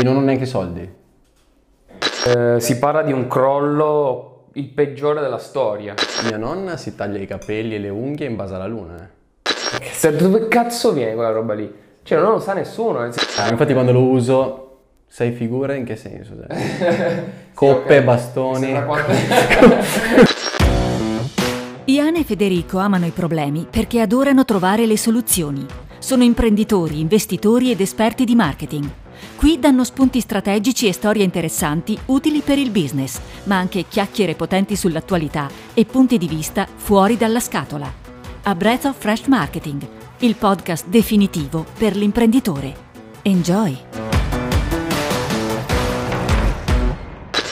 Io non ho neanche soldi. Eh, si parla di un crollo il peggiore della storia. Mia nonna si taglia i capelli e le unghie in base alla luna. Eh. Dove cazzo viene quella roba lì? Cioè, non lo sa nessuno. senso- Ah, infatti quando lo uso, sei figure in che senso? cioè? Coppe, ok. bastoni. Sembra quanto- Ian e Federico amano i problemi perché adorano trovare le soluzioni. Sono imprenditori, investitori ed esperti di marketing. Qui danno spunti strategici e storie interessanti utili per il business, ma anche chiacchiere potenti sull'attualità e punti di vista fuori dalla scatola. A Breath of Fresh Marketing, il podcast definitivo per l'imprenditore. Enjoy!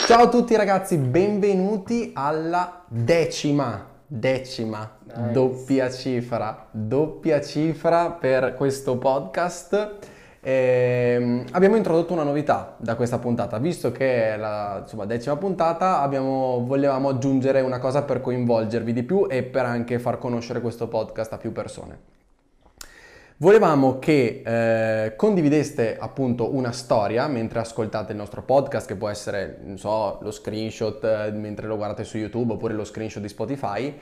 Ciao a tutti ragazzi, benvenuti alla decima, decima, Nice. doppia cifra, doppia cifra per questo podcast. Ehm, abbiamo introdotto una novità da questa puntata, visto che è la insomma, decima puntata, abbiamo- volevamo aggiungere una cosa per coinvolgervi di più e per anche far conoscere questo podcast a più persone. Volevamo che eh, condivideste appunto una storia mentre ascoltate il nostro podcast, che può essere, non so, lo screenshot eh, mentre lo guardate su YouTube oppure lo screenshot di Spotify.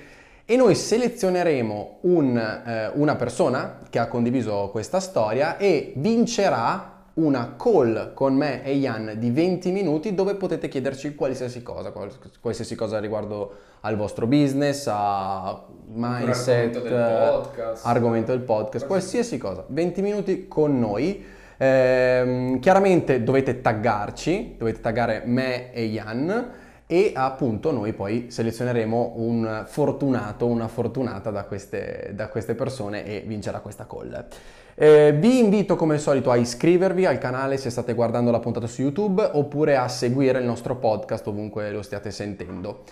E noi selezioneremo un, eh, una persona che ha condiviso questa storia e vincerà una call con me e Ian di 20 minuti dove potete chiederci qualsiasi cosa, qual- qualsiasi cosa riguardo al vostro business, a mindset, argomento del podcast. argomento del podcast, Qualsiasi- cosa. 20 minuti con noi. Ehm, chiaramente dovete taggarci, dovete taggare me e Ian e appunto noi poi selezioneremo un fortunato, una fortunata da queste, da queste persone e vincerà questa call. Eh, vi invito come al solito a iscrivervi al canale se state guardando la puntata su YouTube oppure a seguire il nostro podcast ovunque lo stiate sentendo.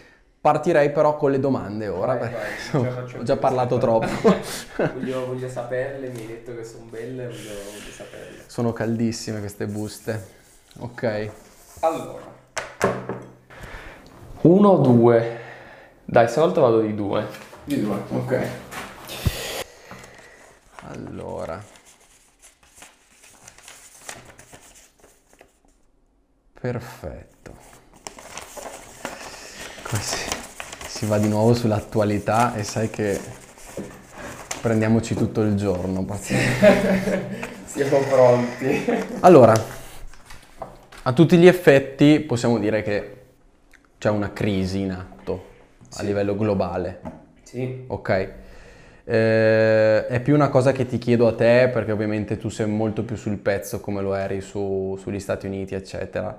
Partirei però con le domande ora, Vai, vai, ho già parlato troppo. voglio, voglio saperle, mi hai detto che sono belle, voglio, voglio saperle. Sono caldissime queste buste. Ok. Allora. Uno o due? Dai, stavolta vado di due. Di due, ok. Allora. Perfetto. Così si va di nuovo sull'attualità e sai che prendiamoci tutto il giorno. pazienza. Siamo pronti. Allora, a tutti gli effetti possiamo dire che c'è una crisi in atto a Sì. livello globale, Sì. ok? Eh, è più una cosa che ti chiedo a te perché ovviamente tu sei molto più sul pezzo come lo eri su- sugli Stati Uniti, eccetera.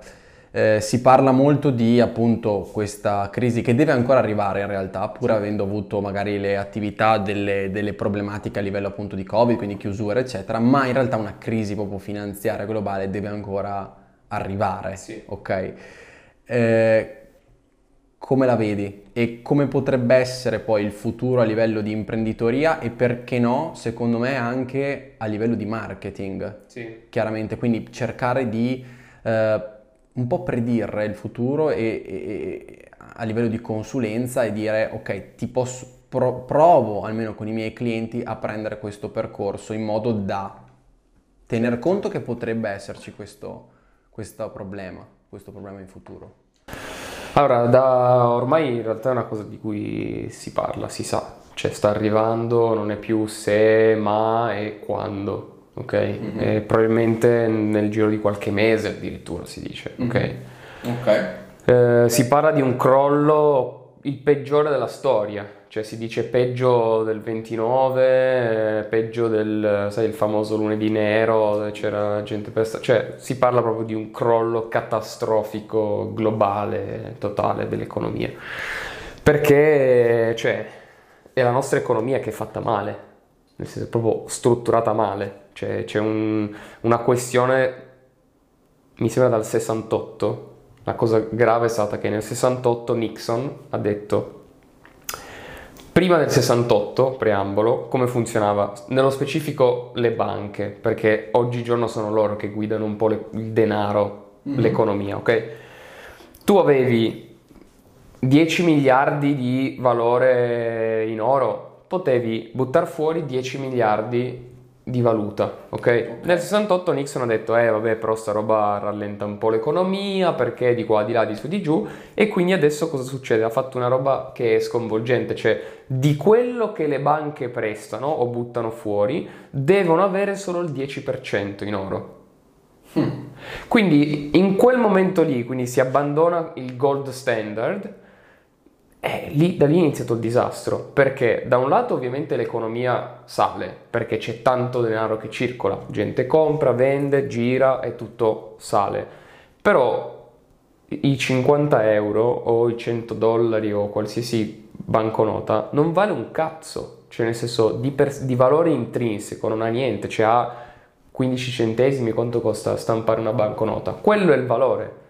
Eh, si parla molto di appunto questa crisi che deve ancora arrivare in realtà, pur avendo avuto magari le attività delle, delle problematiche a livello appunto di Covid, quindi chiusure, eccetera, ma in realtà una crisi proprio finanziaria globale deve ancora arrivare, Sì. ok? Eh, come la vedi e come potrebbe essere poi il futuro a livello di imprenditoria e perché no, secondo me anche a livello di marketing, Sì. chiaramente, quindi cercare di eh, un po' predire il futuro e, e- e- a livello di consulenza e dire ok, ti posso, pro- provo almeno con i miei clienti a prendere questo percorso in modo da tener conto che potrebbe esserci questo, questo problema, questo problema in futuro. Allora, da ormai in realtà è una cosa di cui si parla, si sa, cioè sta arrivando, non è più se, ma e quando, ok? E probabilmente nel giro di qualche mese addirittura si dice, ok? Ok. Eh, si parla di un crollo il peggiore della storia, cioè si dice peggio del 29, eh, peggio del, sai, il famoso lunedì nero, c'era gente per sta- cioè si parla proprio di un crollo catastrofico globale, totale dell'economia. Perché, cioè, è la nostra economia che è fatta male, nel senso proprio strutturata male, cioè c'è un- una questione mi sembra dal 68. La cosa grave è stata che nel 68 Nixon ha detto prima del 68, preambolo, come funzionava? Nello specifico le banche, perché oggigiorno sono loro che guidano un po' le- il denaro, l'economia, ok? Tu avevi 10 miliardi di valore in oro, potevi buttare fuori 10 miliardi di valuta, ok? Nel 68 Nixon ha detto, eh vabbè però sta roba rallenta un po' l'economia perché di qua, di là, di su, di giù e quindi adesso cosa succede? Ha fatto una roba che è sconvolgente, cioè di quello che le banche prestano o buttano fuori devono avere solo il 10% in oro. Hmm. Quindi in quel momento lì, quindi si abbandona il gold standard, eh, lì, da lì è iniziato il disastro, perché da un lato ovviamente l'economia sale, perché c'è tanto denaro che circola, gente compra, vende, gira e tutto sale, però i 50 euro o i 100 dollari o qualsiasi banconota non vale un cazzo, cioè nel senso di, per, di valore intrinseco, non ha niente, cioè ha 15 centesimi quanto costa stampare una banconota, quello è il valore.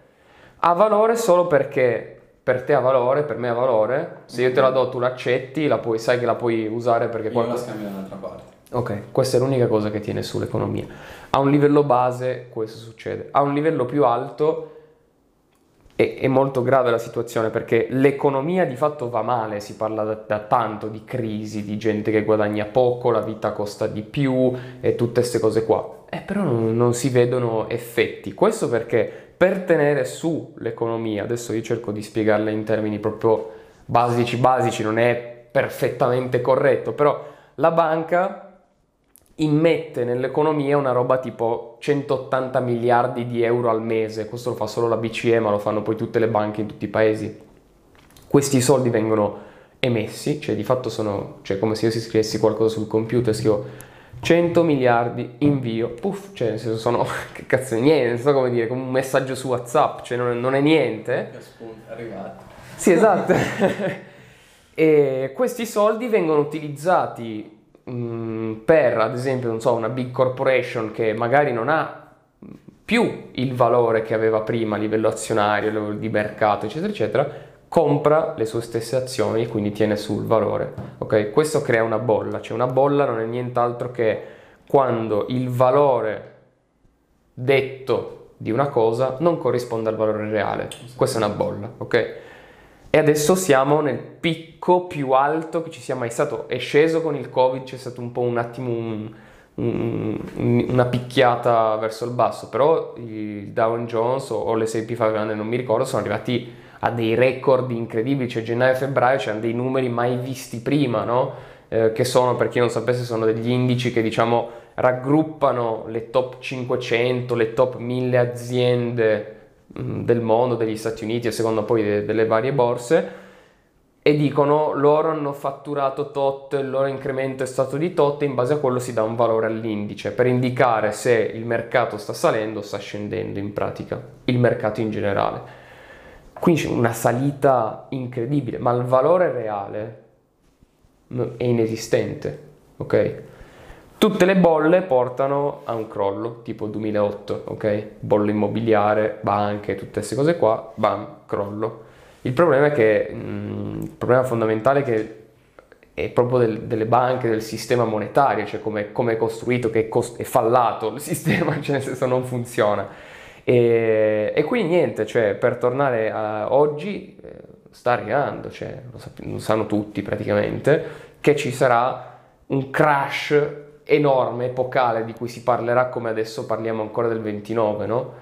Ha valore solo perché per te ha valore, per me ha valore, se io te la do tu l'accetti, la puoi, sai che la puoi usare perché... Io la scambio da un'altra parte. Ok, questa è l'unica cosa che tiene sull'economia. A un livello base questo succede. A un livello più alto è, è molto grave la situazione perché l'economia di fatto va male, si parla da, da, tanto di crisi, di gente che guadagna poco, la vita costa di più e tutte queste cose qua. Eh, però non, non si vedono effetti. Questo perché per tenere su l'economia, adesso io cerco di spiegarla in termini proprio basici, basici, non è perfettamente corretto, però la banca immette nell'economia una roba tipo 180 miliardi di euro al mese, questo lo fa solo la BCE, ma lo fanno poi tutte le banche in tutti i paesi. Questi soldi vengono emessi, cioè di fatto sono, cioè come se io si scrivessi qualcosa sul computer, scrivo 100 miliardi invio, puff, cioè nel senso sono, che cazzo è niente, non so come dire, come un messaggio su Whatsapp, cioè non, non è niente. Arrivato. Sì, esatto. e questi soldi vengono utilizzati mh, mm, per, ad esempio, non so, una big corporation che magari non ha più il valore che aveva prima a livello azionario, di mercato, eccetera, eccetera, compra le sue stesse azioni e quindi tiene sul valore. Okay? Questo crea una bolla, cioè una bolla non è nient'altro che quando il valore detto di una cosa non corrisponde al valore reale. Questa è una bolla, ok? E adesso siamo nel picco più alto che ci sia mai stato. È sceso con il Covid, c'è stato un po' un attimo un, un, una picchiata verso il basso, però il Dow Jones o, o l'S&P 500, non mi ricordo, sono arrivati ha dei record incredibili, cioè gennaio e febbraio c'erano dei numeri mai visti prima, no? eh, che sono, per chi non sapesse, sono degli indici che diciamo raggruppano le top 500, le top 1000 aziende mm, del mondo, degli Stati Uniti, a seconda poi de- delle varie borse, e dicono loro hanno fatturato tot, il loro incremento è stato di tot e in base a quello si dà un valore all'indice per indicare se il mercato sta salendo o sta scendendo in pratica, il mercato in generale. Quindi c'è una salita incredibile, ma il valore reale è inesistente, ok? Tutte le bolle portano a un crollo, tipo 2008, ok? Bolle immobiliare, banche, tutte queste cose qua, bam, crollo. Il problema è che, mh, mm, il problema fondamentale è che è proprio del, delle banche, del sistema monetario, cioè come è costruito, che è, cost- è fallato il sistema, cioè nel senso non funziona. E, e quindi niente, cioè, per tornare a oggi, eh, sta arrivando, cioè, lo, sap- lo sanno tutti praticamente, che ci sarà un crash enorme, epocale, di cui si parlerà come adesso parliamo ancora del 29, no?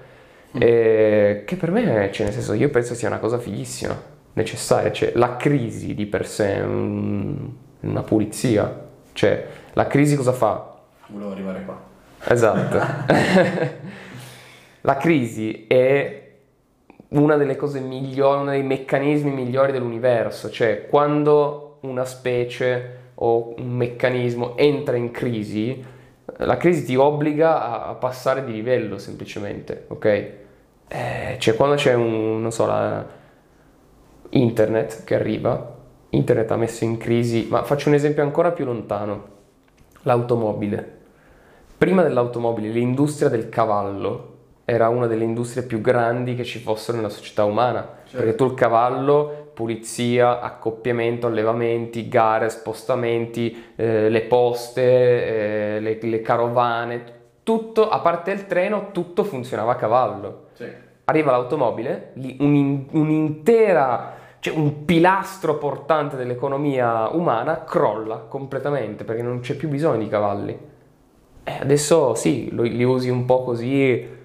Mm. E, che per me, cioè, nel senso, io penso sia una cosa fighissima, necessaria, cioè, la crisi di per sé è un, una pulizia, cioè, la crisi cosa fa? Volevo arrivare qua. Esatto. La crisi è una delle cose migliori, uno dei meccanismi migliori dell'universo, cioè quando una specie o un meccanismo entra in crisi, la crisi ti obbliga a passare di livello semplicemente, ok? Eh, cioè quando c'è un, non so, la, internet che arriva, internet ha messo in crisi, ma faccio un esempio ancora più lontano, l'automobile. Prima dell'automobile, l'industria del cavallo era una delle industrie più grandi che ci fossero nella società umana, certo. perché tu il cavallo, pulizia, accoppiamento, allevamenti, gare, spostamenti, eh, le poste, eh, le, le, carovane, tutto, a parte il treno, tutto funzionava a cavallo. Sì. Arriva l'automobile, un, un'intera, cioè un pilastro portante dell'economia umana crolla completamente perché non c'è più bisogno di cavalli Eh, adesso sì, lo- li usi un po' così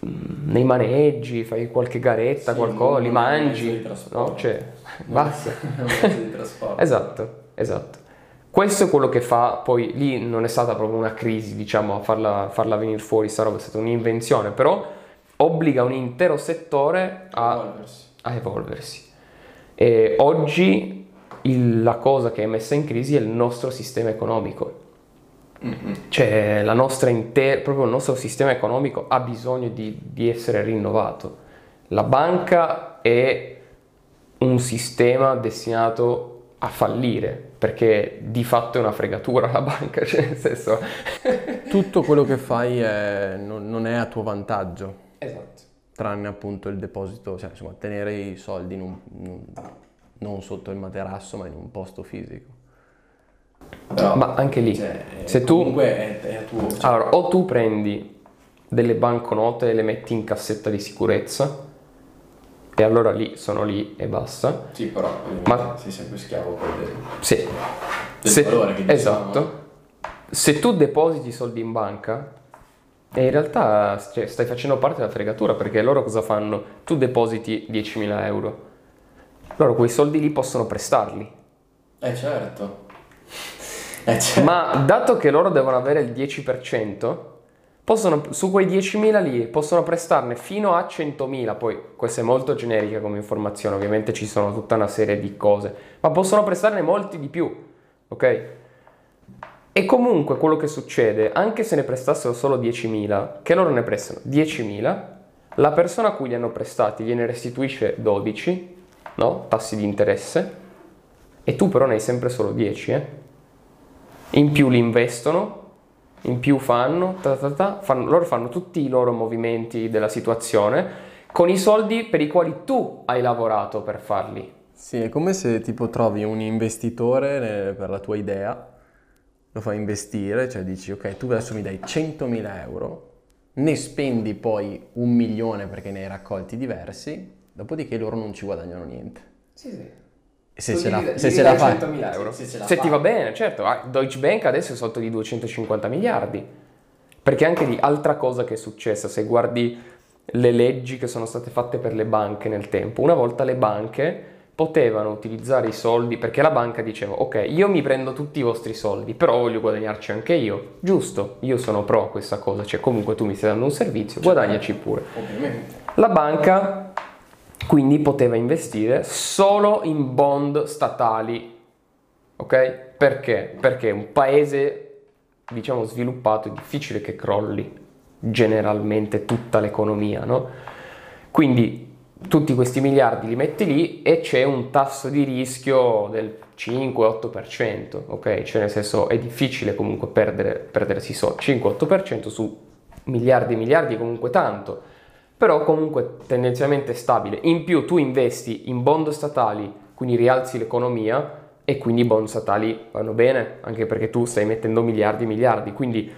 nei maneggi, fai qualche garetta, Sì, qualcosa, li mangi, no? Cioè, basta. Esatto, esatto. Questo è quello che fa, poi lì non è stata proprio una crisi, diciamo, a farla, farla venire fuori, sta roba è stata un'invenzione, però obbliga un intero settore a, Evolversi. a evolversi. E oggi il- la cosa che è messa in crisi è il nostro sistema economico. Cioè, la nostra inte- proprio il nostro sistema economico ha bisogno di, di essere rinnovato. La banca è un sistema destinato a fallire, perché di fatto è una fregatura la banca, cioè nel senso... Tutto quello che fai è- non, non è a tuo vantaggio, esatto. tranne appunto il deposito, cioè insomma tenere i soldi in un- in un- non sotto il materasso ma in un posto fisico. Però, Ma anche lì, cioè, se tu- comunque è, è a tuo... cioè, Allora, o tu prendi delle banconote e le metti in cassetta di sicurezza, e allora lì sono lì e basta. Sì, però Ma- sei sempre schiavo poi del... Sì. Del Se- valore che diciamo. esatto. Se tu depositi soldi in banca, e in realtà cioè, stai facendo parte della fregatura perché loro cosa fanno? Tu depositi 10.000 euro, loro quei soldi lì possono prestarli. Eh certo. Eh certo. Ma dato che loro devono avere il 10%, possono, su quei 10.000 lì possono prestarne fino a 100.000. Poi questa è molto generica come informazione, ovviamente ci sono tutta una serie di cose, ma possono prestarne molti di più, ok? E comunque quello che succede, anche se ne prestassero solo 10.000, che loro ne prestano 10.000, la persona a cui li hanno prestati gliene restituisce 12, no? Tassi di interesse, e tu però ne hai sempre solo 10, eh? In più li investono, in più fanno, ta ta ta, fanno- loro fanno tutti i loro movimenti della situazione con i soldi per i quali tu hai lavorato per farli. Sì, è come se tipo trovi un investitore eh, per la tua idea, lo fai investire, cioè dici ok, tu adesso mi dai 100.000 euro, ne spendi poi un milione perché ne hai raccolti diversi, dopodiché loro non ci guadagnano niente. Sì, sì. Se ce la, se ce la fai... 100.000 euro. Se, Se fai- ti va bene, certo. Ah, Deutsche Bank adesso è sotto di 250 miliardi. Perché anche lì, altra cosa che è successa, se guardi le leggi che sono state fatte per le banche nel tempo, una volta le banche potevano utilizzare i soldi, perché la banca diceva, ok, io mi prendo tutti i vostri soldi, però voglio guadagnarci anche io. Giusto, io sono pro a questa cosa, cioè comunque tu mi stai dando un servizio, guadagnaci pure. Ovviamente. La banca quindi poteva investire solo in bond statali, ok? Perché? Perché un paese, diciamo, sviluppato è difficile che crolli generalmente tutta l'economia, no? Quindi tutti questi miliardi li metti lì e c'è un tasso di rischio del 5-8%, ok? Cioè nel senso è difficile comunque perdere, perdersi soldi, 5-8% su miliardi e miliardi è comunque tanto, però comunque tendenzialmente stabile. In più tu investi in bond statali, quindi rialzi l'economia e quindi i bond statali vanno bene, anche perché tu stai mettendo miliardi e miliardi, quindi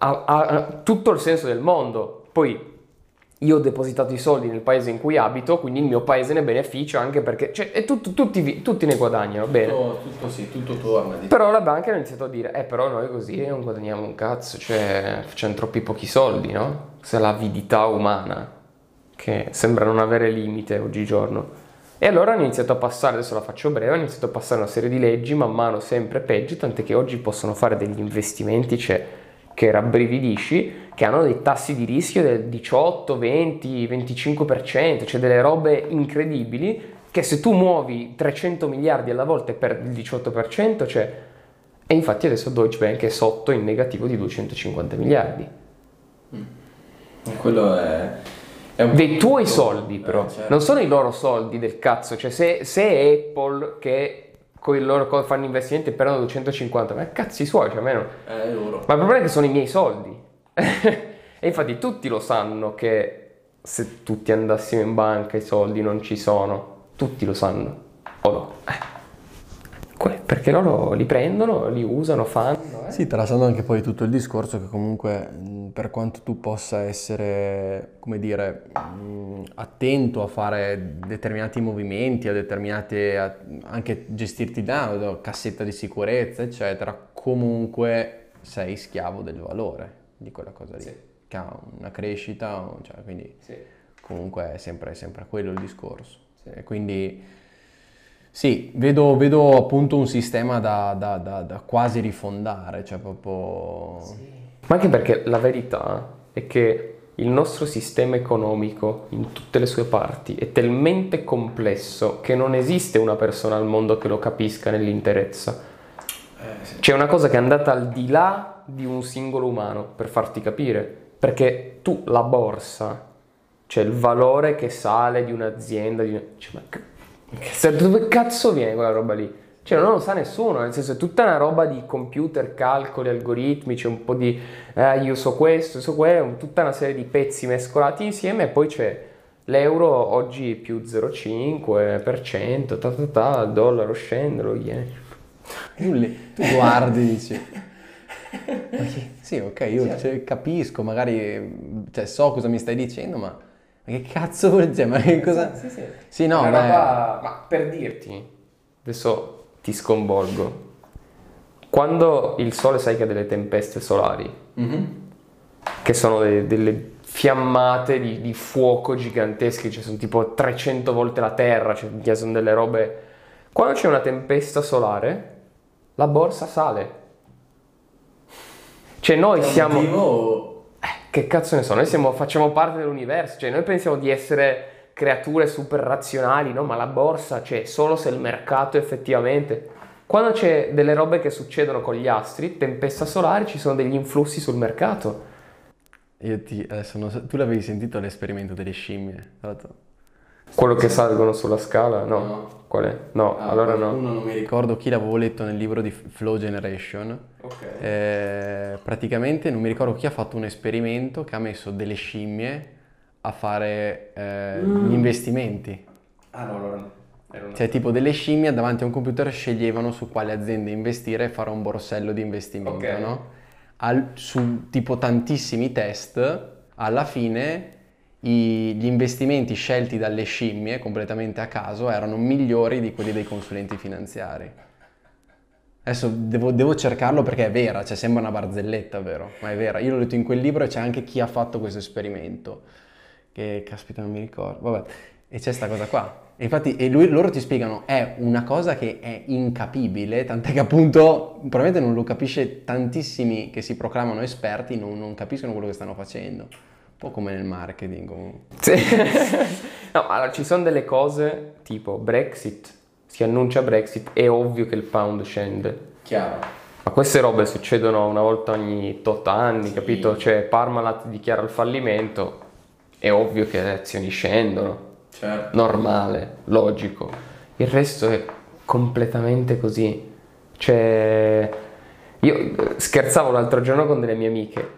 ha, ha- tutto il senso del mondo. Poi io ho depositato i soldi nel paese in cui abito, quindi il mio paese ne beneficia anche perché cioè, è tutto- tutti, tutti ne guadagnano, bene. Tutto, tutto sì, tutto torna. di- Però la banca ha iniziato a dire, eh però noi così non guadagniamo un cazzo, cioè facciamo troppi pochi soldi, no? Questa è l'avidità umana, che sembra non avere limite oggigiorno. E allora hanno iniziato a passare, adesso la faccio breve, hanno iniziato a passare una serie di leggi man mano sempre peggio, tant'è che oggi possono fare degli investimenti, cioè, che rabbrividisci, che hanno dei tassi di rischio del 18, 20, 25%, cioè delle robe incredibili, che se tu muovi 300 miliardi alla volta perdi il 18%, cioè... E infatti adesso Deutsche Bank è sotto in negativo di 250 miliardi. Quello è... Dei tuoi soldi però, Eh, certo. non sono i loro soldi del cazzo, cioè se, se è Apple che con i loro fanno investimenti e perdono 250, ma cazzi suoi, cioè a me non- È loro. Ma il problema è che sono i miei soldi. e infatti tutti lo sanno che se tutti andassimo in banca i soldi non ci sono. Tutti lo sanno. O no? Eh. Perché loro li prendono, li usano, fanno. Sì, tralasciando anche poi tutto il discorso che comunque per quanto tu possa essere, come dire, attento a fare determinati movimenti, a determinate, a- anche gestirti da cassetta di sicurezza, eccetera, comunque sei schiavo del valore di quella cosa lì, Sì. che ha una crescita, cioè, quindi Sì. comunque è sempre, sempre quello il discorso. E quindi sì, vedo, vedo appunto un sistema da, da- da- da quasi rifondare, cioè proprio... Ma anche perché la verità è che il nostro sistema economico in tutte le sue parti è talmente complesso che non esiste una persona al mondo che lo capisca nell'interezza. C'è una cosa che è andata al di là di un singolo umano, per farti capire, perché tu la borsa, cioè il valore che sale di un'azienda, di una- cioè, ma che- dove cazzo viene quella roba lì? Cioè non lo sa nessuno, nel senso è tutta una roba di computer, calcoli, algoritmi, c'è un po' di eh, io so questo, so quello, tutta una serie di pezzi mescolati insieme e poi c'è l'euro oggi più 0,5%, ta ta ta, il dollaro scende, lo yen. Tu, guardi e dici... "Ma che- Sì, ok, io cioè, capisco, magari cioè, so cosa mi stai dicendo, ma, ma che cazzo vuol dire? Ma che cosa... Sì, sì. Sì, no, Una beh, roba- Ma per dirti, adesso ti sconvolgo. Quando il sole sai che ha delle tempeste solari, che sono de- delle fiammate di, di fuoco gigantesche, cioè sono tipo 300 volte la Terra, cioè sono delle robe... Quando c'è una tempesta solare, la borsa sale. Cioè noi siamo... Eh, Che cazzo ne so, noi siamo- facciamo parte dell'universo, cioè noi pensiamo di essere creature super razionali, no? Ma la borsa c'è solo se il mercato effettivamente... Quando c'è delle robe che succedono con gli astri, tempesta solare, ci sono degli influssi sul mercato. Io ti, adesso non so- tu l'avevi sentito l'esperimento delle scimmie? Tra l'altro? Quello che salgono sulla scala? No. No. Qual è? No, Ah, allora no. qualcuno non mi ricordo chi l'avevo letto nel libro di Flow Generation. Eh, praticamente non mi ricordo chi ha fatto un esperimento che ha messo delle scimmie a fare eh, gli investimenti. Ah no, allora no. Una- Cioè, tipo delle scimmie davanti a un computer sceglievano su quale azienda investire e fare un borsello di investimento, Ok. no? Al- su tipo tantissimi test, alla fine i- gli investimenti scelti dalle scimmie completamente a caso erano migliori di quelli dei consulenti finanziari. Adesso devo, devo cercarlo perché è vera, cioè sembra una barzelletta, vero? Ma è vera. Io l'ho letto in quel libro e c'è anche chi ha fatto questo esperimento. Che caspita, non mi ricordo. Vabbè, e c'è sta cosa qua. E infatti, e lui- loro ti spiegano, è una cosa che è incapibile, tant'è che appunto probabilmente non lo capisce tantissimi che si proclamano esperti, non, non capiscono quello che stanno facendo. Un po' come nel marketing. comunque. Sì. no, allora ci sono delle cose tipo Brexit, si annuncia Brexit, è ovvio che il pound scende. Chiaro. Ma queste robe succedono una volta ogni tot anni, capito? Cioè Parmalat dichiara il fallimento, è ovvio che le azioni scendono, Certo. normale, logico. Il resto è completamente così. Cioè, io eh, scherzavo l'altro giorno con delle mie amiche,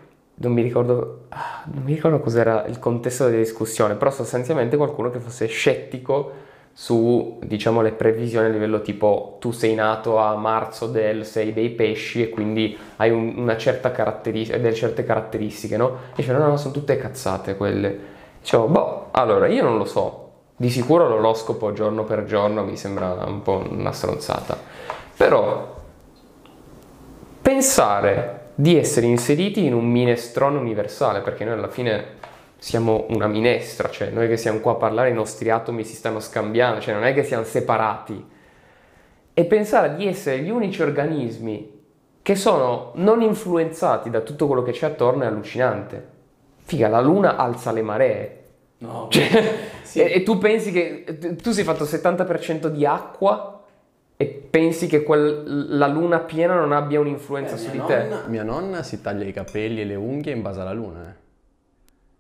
non mi ricordo, ah, non mi ricordo cos'era il contesto della discussione, però sostanzialmente qualcuno che fosse scettico su, diciamo, le previsioni a livello tipo tu sei nato a marzo del 6 dei pesci e quindi hai un- una certa caratteristica, delle certe caratteristiche, no? E dice no, no, sono tutte cazzate quelle. Dicevo, boh, allora io non lo so, di sicuro l'oroscopo giorno per giorno mi sembra un po' una stronzata, però pensare di essere inseriti in un minestrone universale, perché noi alla fine siamo una minestra, cioè noi che siamo qua a parlare, i nostri atomi si stanno scambiando, cioè non è che siamo separati. E pensare di essere gli unici organismi che sono non influenzati da tutto quello che c'è attorno è allucinante. Figa, la luna alza le maree. No, Cioè, e, e tu pensi che tu sei fatto 70% di acqua e pensi che quel- la luna piena non abbia un'influenza su di te? Mia nonna si taglia i capelli e le unghie in base alla luna, eh.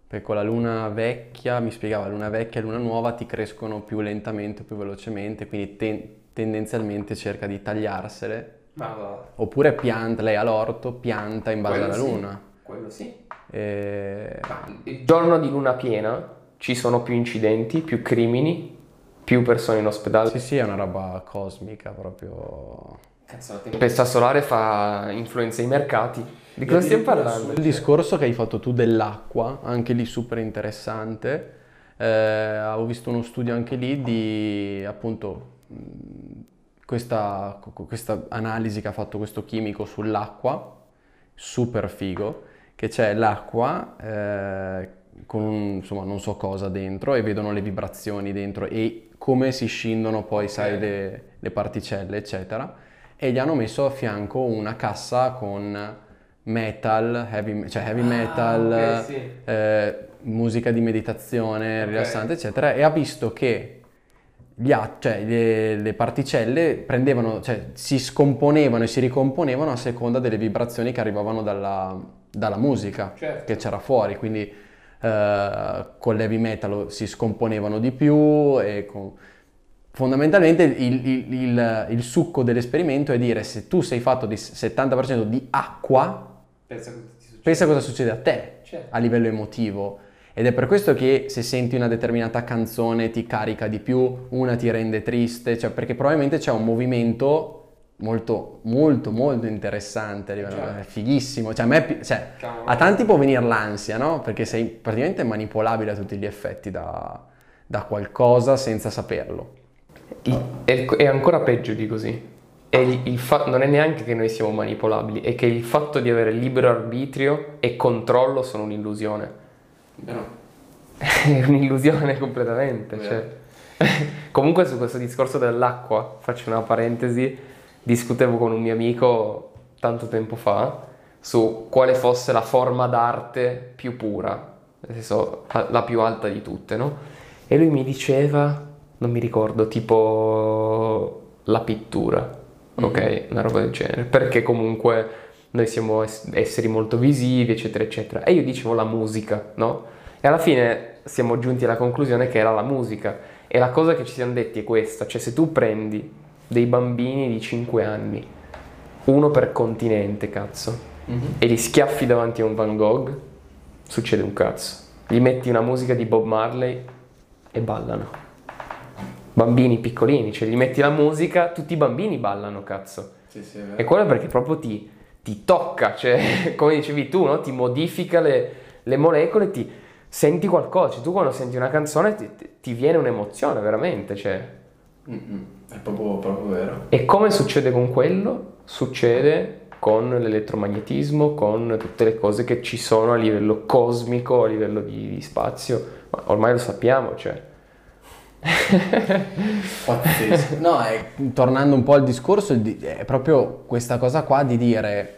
Perché con la luna vecchia, mi spiegava, luna vecchia e luna nuova ti crescono più lentamente, più velocemente, quindi ten- tendenzialmente cerca di tagliarsele. Ma va, Oppure pianta, lei ha l'orto, pianta in base Quello alla sì. luna. quello sì. E... Il giorno di luna piena ci sono più incidenti, più crimini, più persone in ospedale. Sì, sì, è una roba cosmica proprio... Cazzo, la tempesta solare fa influenza ai mercati. Di cosa stiamo parlando? Il discorso che hai fatto tu dell'acqua, anche lì super interessante, eh, avevo visto uno studio anche lì di appunto questa, questa analisi che ha fatto questo chimico sull'acqua, super figo, che c'è l'acqua eh, con un, insomma non so cosa dentro e vedono le vibrazioni dentro e come si scindono poi, sai, le, le particelle, eccetera. E gli hanno messo a fianco una cassa con metal, heavy, cioè heavy Ah, metal, ok, sì. eh, musica di meditazione, Ok. rilassante, eccetera, e ha visto che gli cioè, le, le particelle prendevano, cioè, si scomponevano e si ricomponevano a seconda delle vibrazioni che arrivavano dalla, dalla musica Certo. che c'era fuori, quindi eh, con l'heavy metal si scomponevano di più con- fondamentalmente il, il- il- il succo dell'esperimento è dire se tu sei fatto di 70% di acqua, Pensa cosa pensa cosa succede a te Certo. a livello emotivo. Ed è per questo che se senti una determinata canzone ti carica di più, una ti rende triste, cioè perché probabilmente c'è un movimento molto, molto, molto interessante, a livello- Certo. è fighissimo. Cioè, a, me cioè, a tanti può venire l'ansia, no? Perché sei praticamente manipolabile a tutti gli effetti da, da qualcosa senza saperlo. È, è ancora peggio di così. È il- il fa- non è neanche che noi siamo manipolabili, è che il fatto di avere libero arbitrio e controllo sono un'illusione. È un'illusione completamente. cioè. Comunque su questo discorso dell'acqua, faccio una parentesi, discutevo con un mio amico tanto tempo fa su quale fosse la forma d'arte più pura, nel senso la- più alta di tutte, no? E lui mi diceva, non mi ricordo, tipo la pittura, ok? Una roba del genere, perché comunque noi siamo es- esseri molto visivi, eccetera, eccetera. E io dicevo la musica, no? E alla fine siamo giunti alla conclusione che era la musica. E la cosa che ci siamo detti è questa, cioè se tu prendi dei bambini di 5 anni, uno per continente, cazzo, e li schiaffi davanti a un Van Gogh, succede un cazzo. Gli metti una musica di Bob Marley e ballano. Bambini piccolini, cioè gli metti la musica, tutti i bambini ballano, cazzo. E quello perché proprio ti, ti tocca, cioè, come dicevi tu, no? ti modifica le, le molecole, ti senti qualcosa. Cioè, tu quando senti una canzone ti, ti viene un'emozione, veramente. Cioè. È proprio, proprio vero. E come succede con quello? Succede con l'elettromagnetismo, con tutte le cose che ci sono a livello cosmico, a livello di, di spazio. Ma ormai lo sappiamo, cioè. Pazzesco. No, è- tornando un po' al discorso, di- è proprio questa cosa qua di dire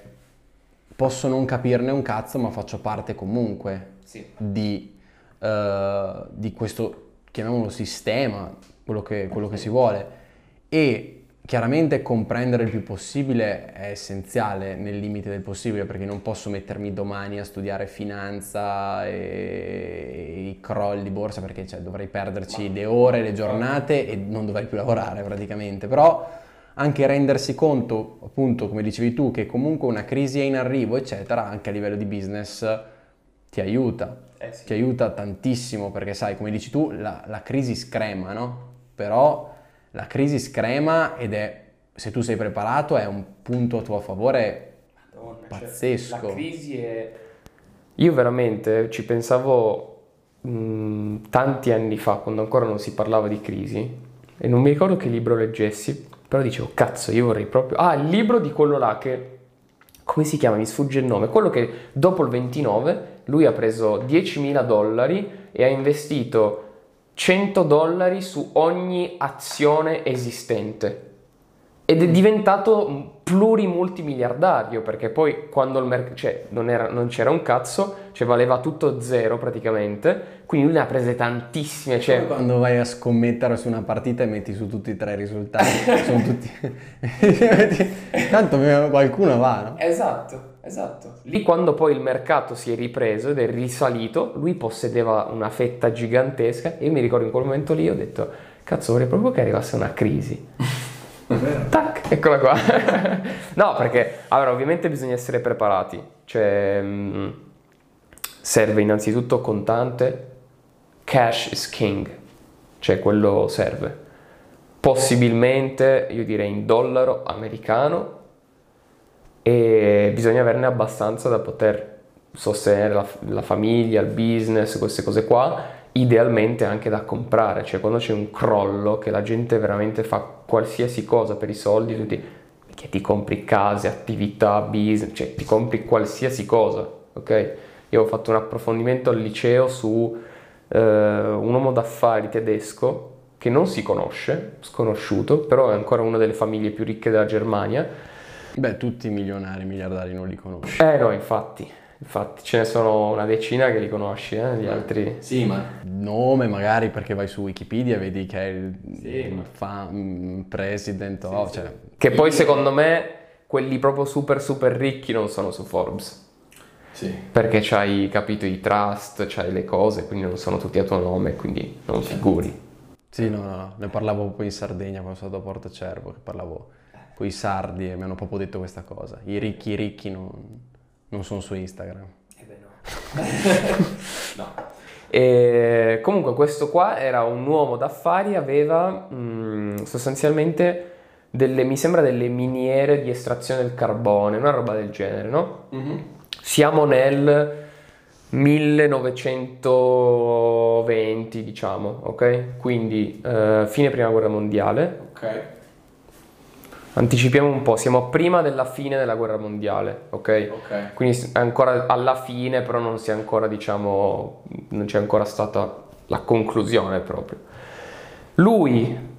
posso non capirne un cazzo, ma faccio parte comunque Sì. di, eh, di questo, chiamiamolo sistema, quello che, quello che si vuole. E chiaramente comprendere il più possibile è essenziale nel limite del possibile, perché non posso mettermi domani a studiare finanza e i crolli di borsa, perché cioè, dovrei perderci le ore, le giornate e non dovrei più lavorare praticamente. Però anche rendersi conto, appunto, come dicevi tu, che comunque una crisi è in arrivo, eccetera, anche a livello di business ti aiuta. Eh sì. Ti aiuta tantissimo perché sai, come dici tu, la, la crisi screma, no? Però la crisi screma ed è, se tu sei preparato, è un punto a tuo favore Madonna, cioè, Pazzesco. la crisi è... Io veramente ci pensavo mh, tanti anni fa, quando ancora non si parlava di crisi, e non mi ricordo che libro leggessi, però dicevo, cazzo, io vorrei proprio... Ah, il libro di quello là che... Come si chiama? Mi sfugge il nome. Quello che dopo il 29 lui ha preso 10.000 dollari e ha investito 100 dollari su ogni azione esistente. Ed è diventato plurimultimiliardario perché poi quando il mercato, cioè non, era- non c'era un cazzo, cioè valeva tutto zero praticamente, quindi lui ne ha prese tantissime, Come cioè quando vai a scommettere su una partita e metti su tutti e tre i risultati, sono tutti... Tanto qualcuno va, no? Esatto, esatto. Lì quando poi il mercato si è ripreso ed è risalito, lui possedeva una fetta gigantesca e io mi ricordo in quel momento lì ho detto, cazzo vorrei proprio che arrivasse una crisi. Tac, eccola qua. no, perché allora ovviamente bisogna essere preparati, cioè mh, serve innanzitutto contante, cash is king, cioè quello serve. Possibilmente, io direi in dollaro americano e bisogna averne abbastanza da poter sostenere la, la famiglia, il business, queste cose qua, idealmente anche da comprare, cioè quando c'è un crollo che la gente veramente fa qualsiasi cosa per i soldi, tutti che ti compri case, attività, business, cioè ti compri qualsiasi cosa, ok? Io ho fatto un approfondimento al liceo su eh, un uomo d'affari tedesco che non si conosce, sconosciuto, però è ancora una delle famiglie più ricche della Germania. Beh, tutti i milionari, miliardari non li conosci. Eh no, infatti, infatti ce ne sono una decina che li conosci, eh, gli altri... Sì, ma nome magari perché vai su Wikipedia e vedi che è il, Sì, fa- mm, president, oh, sì. cioè, Che poi secondo me quelli proprio super super ricchi non sono su Forbes. sì. Perché c'hai, capito, i trust, c'hai le cose, quindi non sono tutti a tuo nome, quindi non figuri. Sì, no, no, no, ne parlavo proprio in Sardegna quando sono stato a Porto Cervo, che parlavo con i sardi e mi hanno proprio detto questa cosa. I ricchi, i ricchi non, non sono su Instagram. E comunque questo qua era un uomo d'affari, aveva mm, sostanzialmente delle, mi sembra delle miniere di estrazione del carbone, una roba del genere, no? Siamo nel 1920, diciamo, ok? Quindi eh, fine prima guerra mondiale. Ok. Anticipiamo un po', siamo prima della fine della guerra mondiale, ok? Ok. Quindi ancora alla fine, però non si è ancora, diciamo, non c'è ancora stata la conclusione proprio. Lui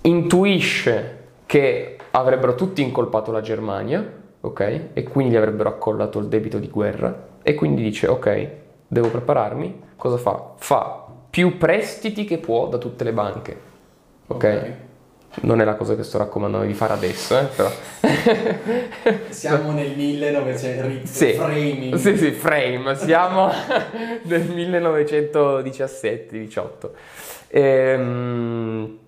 intuisce che avrebbero tutti incolpato la Germania, ok? E quindi gli avrebbero accollato il debito di guerra e quindi dice, ok, devo prepararmi. Cosa fa? Fa più prestiti che può da tutte le banche, ok? Non è la cosa che sto raccomandando di fare adesso, eh, però. Siamo nel 1900, Sì, sì, sì, frame, siamo nel 1917-18. Ehm,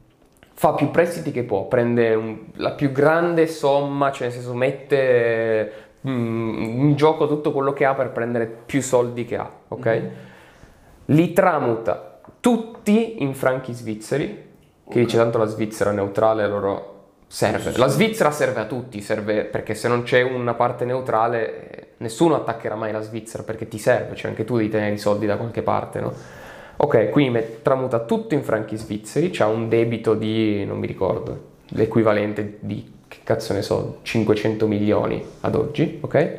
fa più prestiti che può, prende un- la più grande somma, cioè nel senso mette mm, in gioco tutto quello che ha per prendere più soldi che ha, ok? Li tramuta tutti in franchi svizzeri, che dice tanto la Svizzera neutrale, loro serve. La Svizzera serve a tutti, serve perché se non c'è una parte neutrale nessuno attaccherà mai la Svizzera perché ti serve, cioè anche tu devi tenere i soldi da qualche parte, no? Ok, quindi met- tramuta tutto in franchi svizzeri, c'ha un debito di, non mi ricordo, l'equivalente di, che cazzo ne so, 500 milioni ad oggi, ok?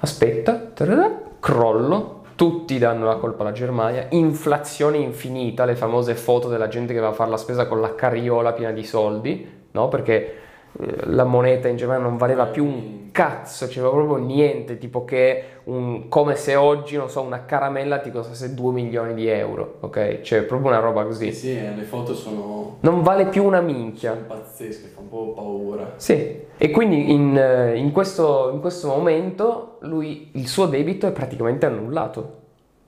Aspetta, tararà, crollo, tutti danno la colpa alla Germania, inflazione infinita, le famose foto della gente che va a fare la spesa con la carriola piena di soldi, no? Perché la moneta in Germania non valeva più un cazzo, c'era proprio niente, tipo che un- come se oggi, non so, una caramella ti costasse 2 milioni di euro, ok? Cioè proprio una roba così. Sì, le foto sono, Non vale più una minchia. pazzesche, fa un po' paura. Sì, e quindi in, eh, in questo, in questo momento lui, il suo debito è praticamente annullato.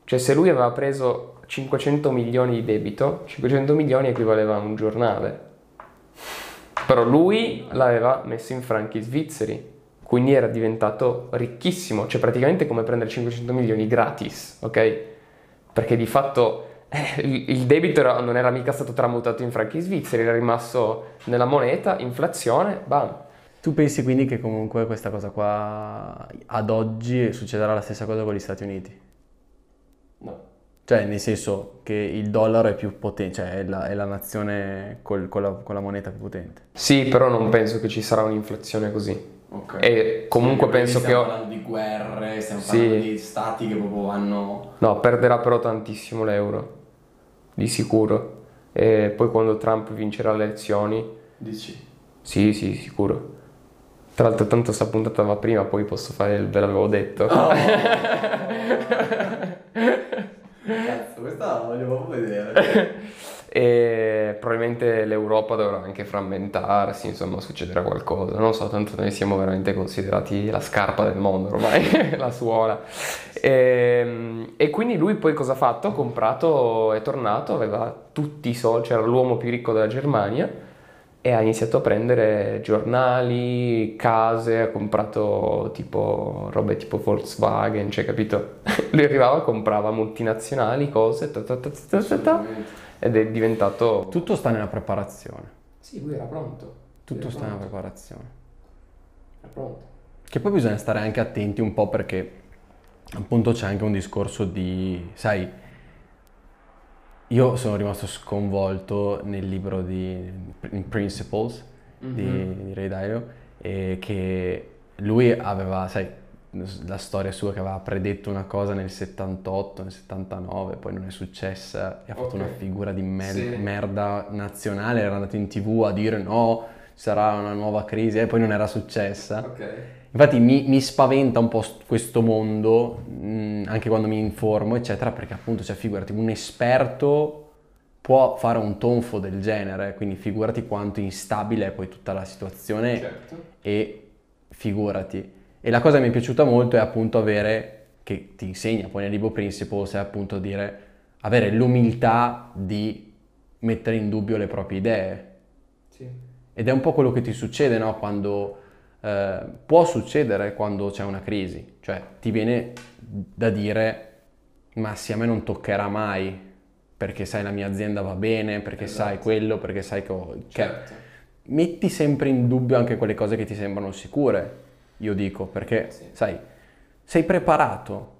Cioè se lui aveva preso 500 milioni di debito, 500 milioni equivaleva a un giornale. Però lui l'aveva messo in franchi svizzeri, quindi era diventato ricchissimo, cioè praticamente come prendere 500 milioni gratis, ok? Perché di fatto eh, il debito non era mica stato tramutato in franchi svizzeri, era rimasto nella moneta, inflazione, bam. Tu pensi quindi che comunque questa cosa qua ad oggi succederà la stessa cosa con gli Stati Uniti? Cioè, nel senso che il dollaro è più potente, cioè è la, è la nazione col- con, la, con la moneta più potente. Sì, però non penso che ci sarà un'inflazione così. Ok. E comunque penso che... Stiamo ho- parlando di guerre, stiamo Sì. parlando di stati che proprio vanno... No, perderà però tantissimo l'euro, di sicuro. E poi quando Trump vincerà le elezioni, Dici? sì, sì, sicuro. Tra l'altro tanto sta puntata va prima, poi posso fare il ve l'avevo detto. Cazzo, questa la voglio proprio vedere. E probabilmente l'Europa dovrà anche frammentarsi, insomma succederà qualcosa. Non so, tanto noi siamo veramente considerati la scarpa del mondo ormai, la suola. E, e quindi lui poi cosa ha fatto? Ha comprato, è tornato, aveva tutti i soldi, c'era l'uomo più ricco della Germania e ha iniziato a prendere giornali, case, ha comprato tipo robe tipo Volkswagen, cioè capito? Lui arrivava, comprava multinazionali, cose, ta ta ta ta ta ta, ed è diventato... Tutto sta nella preparazione. Sì, lui era pronto. Tutto sta nella preparazione. Era pronto. Che poi bisogna stare anche attenti un po' perché appunto c'è anche un discorso di, sai, io sono rimasto sconvolto nel libro di in Principles di, di Ray Dalio e che lui aveva, sai, la storia sua che aveva predetto una cosa nel 78, nel 79, poi non è successa e ha fatto Ok. una figura di mer- Sì. merda nazionale, era andato in tv a dire no, ci sarà una nuova crisi e poi non era successa. Ok. Infatti mi, mi spaventa un po' st- questo mondo, mh, anche quando mi informo, eccetera, perché appunto, cioè, figurati, un esperto può fare un tonfo del genere, quindi figurati quanto instabile è poi tutta la situazione Certo. e figurati. E la cosa che mi è piaciuta molto è appunto avere, che ti insegna poi nel libro Principles, è appunto dire, avere l'umiltà di mettere in dubbio le proprie idee. Sì. Ed è un po' quello che ti succede, no? Quando eh, può succedere quando c'è una crisi, cioè ti viene da dire, ma sì, a me non toccherà mai, perché sai la mia azienda va bene, perché Esatto. sai quello, perché sai che... ho- che- Certo. metti sempre in dubbio anche quelle cose che ti sembrano sicure, io dico, perché Sì. sai, sei preparato,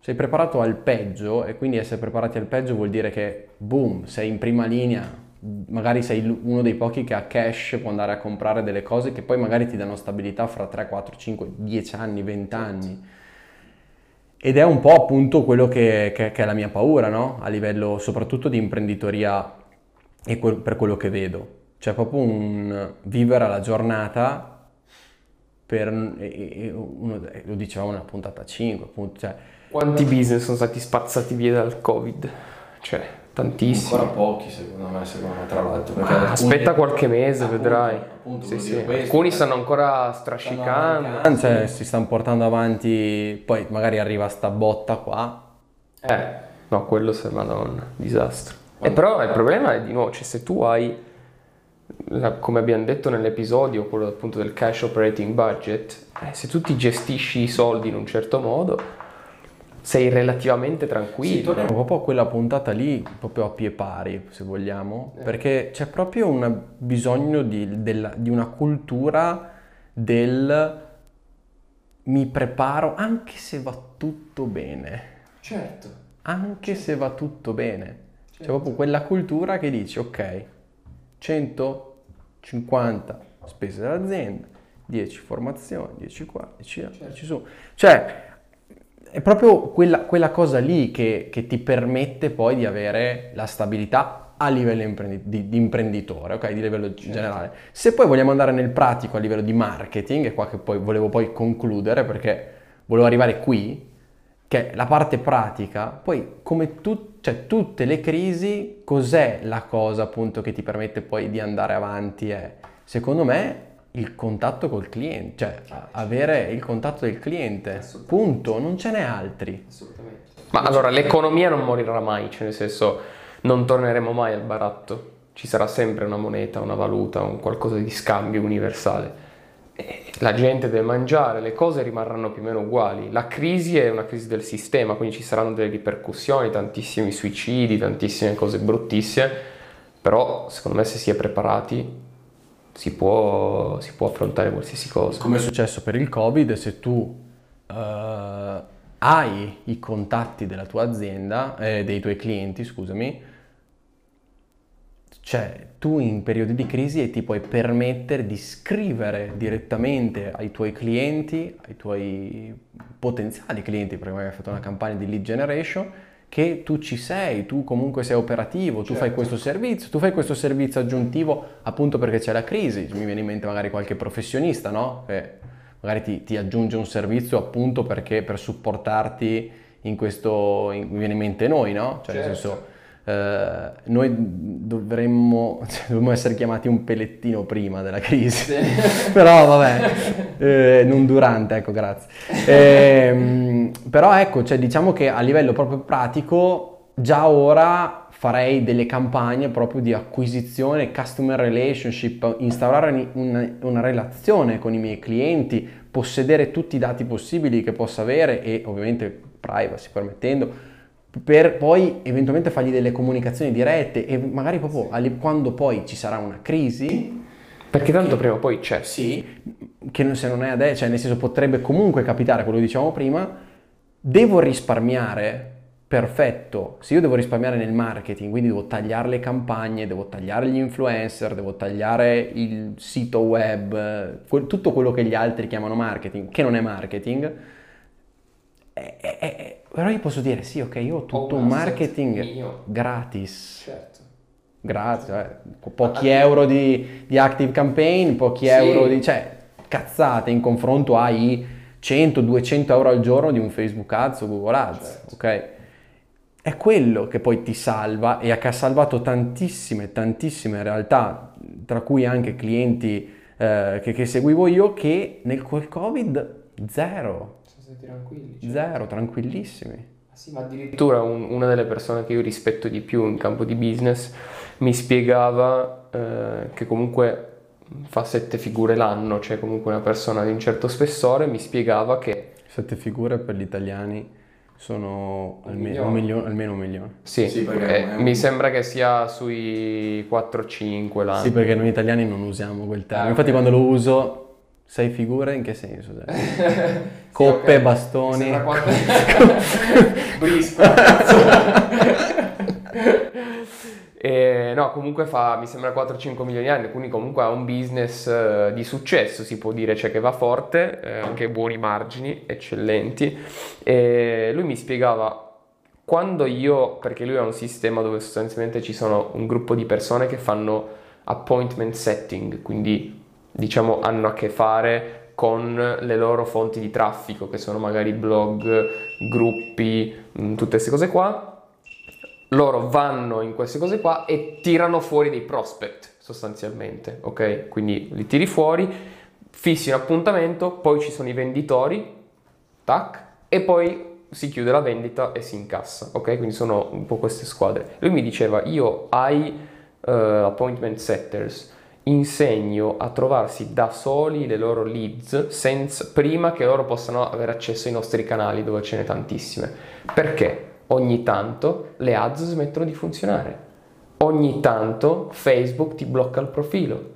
sei preparato al peggio e quindi essere preparati al peggio vuol dire che, boom, sei in prima linea, magari sei uno dei pochi che ha cash, può andare a comprare delle cose che poi magari ti danno stabilità fra 3, 4, 5, 10 anni, 20 anni. Ed è un po' appunto quello che, che- che è la mia paura, no? A livello soprattutto di imprenditoria e quel- per quello che vedo. C'è proprio un vivere alla giornata per, uno, e lo dicevamo nella puntata 5, appunto, cioè, Quanti business sono stati spazzati via dal Covid? Cioè, tantissimi. ancora pochi secondo me, secondo me tra l'altro. Ah, alcuni- aspetta qualche mese, Appunto, vedrai. appunto, Sì, sì. questo, Alcuni eh. stanno ancora strascicando. Anzi, eh, si stanno portando avanti, poi magari arriva sta botta qua. Eh, no, quello se madonna, disastro. E però il problema è di nuovo, cioè se tu hai, la- come abbiamo detto nell'episodio, quello appunto del cash operating budget, eh, se tu ti gestisci i soldi in un certo modo, sei relativamente tranquillo. Torniamo proprio a quella puntata lì, proprio a pie pari, se vogliamo, perché c'è proprio un bisogno di, della- di una cultura del mi preparo anche se va tutto bene, Certo. anche se va tutto bene. C'è Certo. proprio quella cultura che dici, ok, 150 spese dell'azienda, 10 formazioni, 10 qua, 10 là, 10 su. Cioè, è proprio quella, quella cosa lì che, che ti permette poi di avere la stabilità a livello imprendi- di, di imprenditore, ok? Di livello generale. Se poi vogliamo andare nel pratico a livello di marketing, è qua che poi volevo poi concludere perché volevo arrivare qui, che è la parte pratica, poi come tu, cioè, tutte le crisi, cos'è la cosa appunto che ti permette poi di andare avanti? È, secondo me, il contatto col cliente, cioè a- avere il contatto del cliente, punto, non ce n'è altri. Assolutamente. Ma allora l'economia non morirà mai, cioè nel senso non torneremo mai al baratto, ci sarà sempre una moneta, una valuta, un qualcosa di scambio universale. E la gente deve mangiare, le cose rimarranno più o meno uguali. La crisi è una crisi del sistema, quindi ci saranno delle ripercussioni, tantissimi suicidi, tantissime cose bruttissime, però secondo me se si è preparati si può, si può affrontare qualsiasi cosa. Come è successo per il Covid, se tu eh, hai i contatti della tua azienda, eh, dei tuoi clienti, scusami, cioè tu in periodi di crisi ti puoi permettere di scrivere direttamente ai tuoi clienti, ai tuoi potenziali clienti, perché magari hai fatto una campagna di lead generation, che tu ci sei, tu comunque sei operativo, tu fai questo servizio, tu fai questo servizio aggiuntivo appunto perché c'è la crisi. Mi viene in mente magari qualche professionista, no? Che magari ti, ti aggiunge un servizio appunto perché per supportarti in questo, in- mi viene in mente noi, no? Cioè nel Certo. senso, eh, noi dovremmo, cioè, dovremmo essere chiamati un pelettino prima della crisi, però vabbè, eh, non durante, ecco, grazie. Ehm, però ecco, cioè, diciamo che a livello proprio pratico, già ora farei delle campagne proprio di acquisizione, customer relationship, instaurare una, una relazione con i miei clienti, possedere tutti i dati possibili che possa avere e ovviamente privacy permettendo, per poi eventualmente fargli delle comunicazioni dirette e magari proprio ali- quando poi ci sarà una crisi, Perché tanto prima o poi c'è. sì, che se non è adesso, cioè nel senso potrebbe comunque capitare, quello che dicevamo prima, devo risparmiare perfetto, se io devo risparmiare nel marketing, quindi devo tagliare le campagne, devo tagliare gli influencer, devo tagliare il sito web, tutto quello che gli altri chiamano marketing, che non è marketing, eh, eh, eh, però io posso dire sì, ok, io ho tutto un marketing mio. gratis. Certo. Gratis, eh, pochi euro di, di, active campaign, pochi sì. euro di... cioè, cazzate in confronto ai 100-200 euro al giorno di un Facebook Ads o Google Ads, certo. ok? È quello che poi ti salva e che ha salvato tantissime, tantissime realtà, tra cui anche clienti eh, che, che, seguivo io, che nel Covid zero. Tranquilli. Certo. Zero, tranquillissimi. Ah, sì, ma addirittura un, una delle persone che io rispetto di più in campo di business mi spiegava eh, che comunque fa sette figure l'anno, cioè comunque una persona di un certo spessore, mi spiegava che... Sette figure per gli italiani sono un alme- milione. Un milione, almeno un milione. Sì, sì eh, un... mi sembra che sia sui 4-5 l'anno. Sì, perché noi italiani non usiamo quel termine. Ah, Infatti okay. quando lo uso, sei figure in che senso? Coppe, sì, okay. bastoni... Quattro... Brisco. E, no, comunque fa, mi sembra 4-5 milioni di anni, quindi comunque ha un business uh, di successo, si può dire, cioè che va forte, eh, anche buoni margini, eccellenti. E lui mi spiegava quando io, perché lui ha un sistema dove sostanzialmente ci sono un gruppo di persone che fanno appointment setting, quindi diciamo hanno a che fare con le loro fonti di traffico, che sono magari blog, gruppi, mh, tutte queste cose qua loro vanno in queste cose qua e tirano fuori dei prospect sostanzialmente, ok? Quindi li tiri fuori, fissi un appuntamento, poi ci sono i venditori, tac, e poi si chiude la vendita e si incassa, ok? Quindi sono un po' queste squadre. Lui mi diceva, io ai uh, appointment setters insegno a trovarsi da soli le loro leads senza, prima che loro possano avere accesso ai nostri canali dove ce n'è tantissime. Perché? ogni tanto le ads smettono di funzionare, ogni tanto Facebook ti blocca il profilo,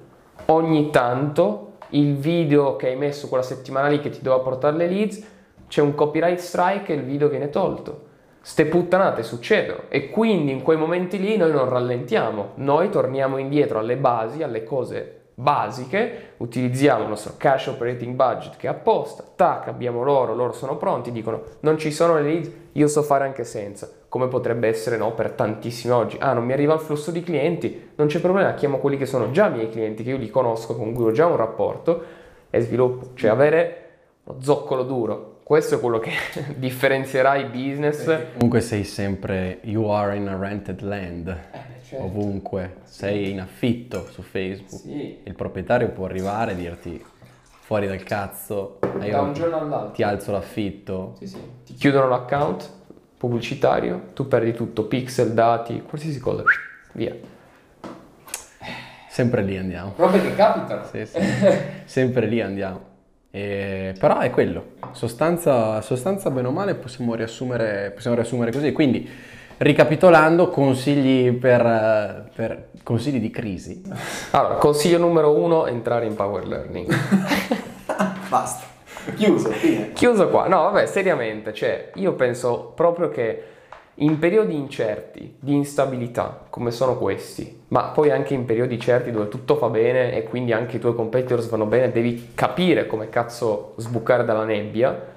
ogni tanto il video che hai messo quella settimana lì che ti doveva portare le leads, c'è un copyright strike e il video viene tolto. Ste puttanate succedono e quindi in quei momenti lì noi non rallentiamo, noi torniamo indietro alle basi, alle cose basiche, utilizziamo il nostro cash operating budget che è apposta, tac, abbiamo loro, loro sono pronti, dicono non ci sono le leads, io so fare anche senza, come potrebbe essere no, per tantissimi oggi, ah non mi arriva il flusso di clienti, non c'è problema, chiamo quelli che sono già miei clienti, che io li conosco, con cui ho già un rapporto e sviluppo, cioè avere uno zoccolo duro, questo è quello che differenzierà i business. Perché comunque sei sempre, you are in a rented land. Eh certo. ovunque, sei in affitto su Facebook, sì. il proprietario può arrivare e dirti fuori dal cazzo, da un giorno all'altro ti alzo l'affitto. Sì, sì. Ti chiudono l'account pubblicitario, tu perdi tutto, pixel, dati, qualsiasi cosa, via. Sempre lì andiamo. Robe che capitano. Sì, sì. Sempre lì andiamo. E, però è quello, sostanza, sostanza bene o male possiamo riassumere, possiamo riassumere così. Quindi Ricapitolando, consigli per, per, consigli di crisi. Allora, consiglio numero uno, entrare in Power Learning. Basta. Chiuso, fine. Chiuso qua. No, vabbè, seriamente, cioè, io penso proprio che in periodi incerti, di instabilità, come sono questi, ma poi anche in periodi certi dove tutto fa bene e quindi anche i tuoi competitors vanno bene, devi capire come cazzo sbucare dalla nebbia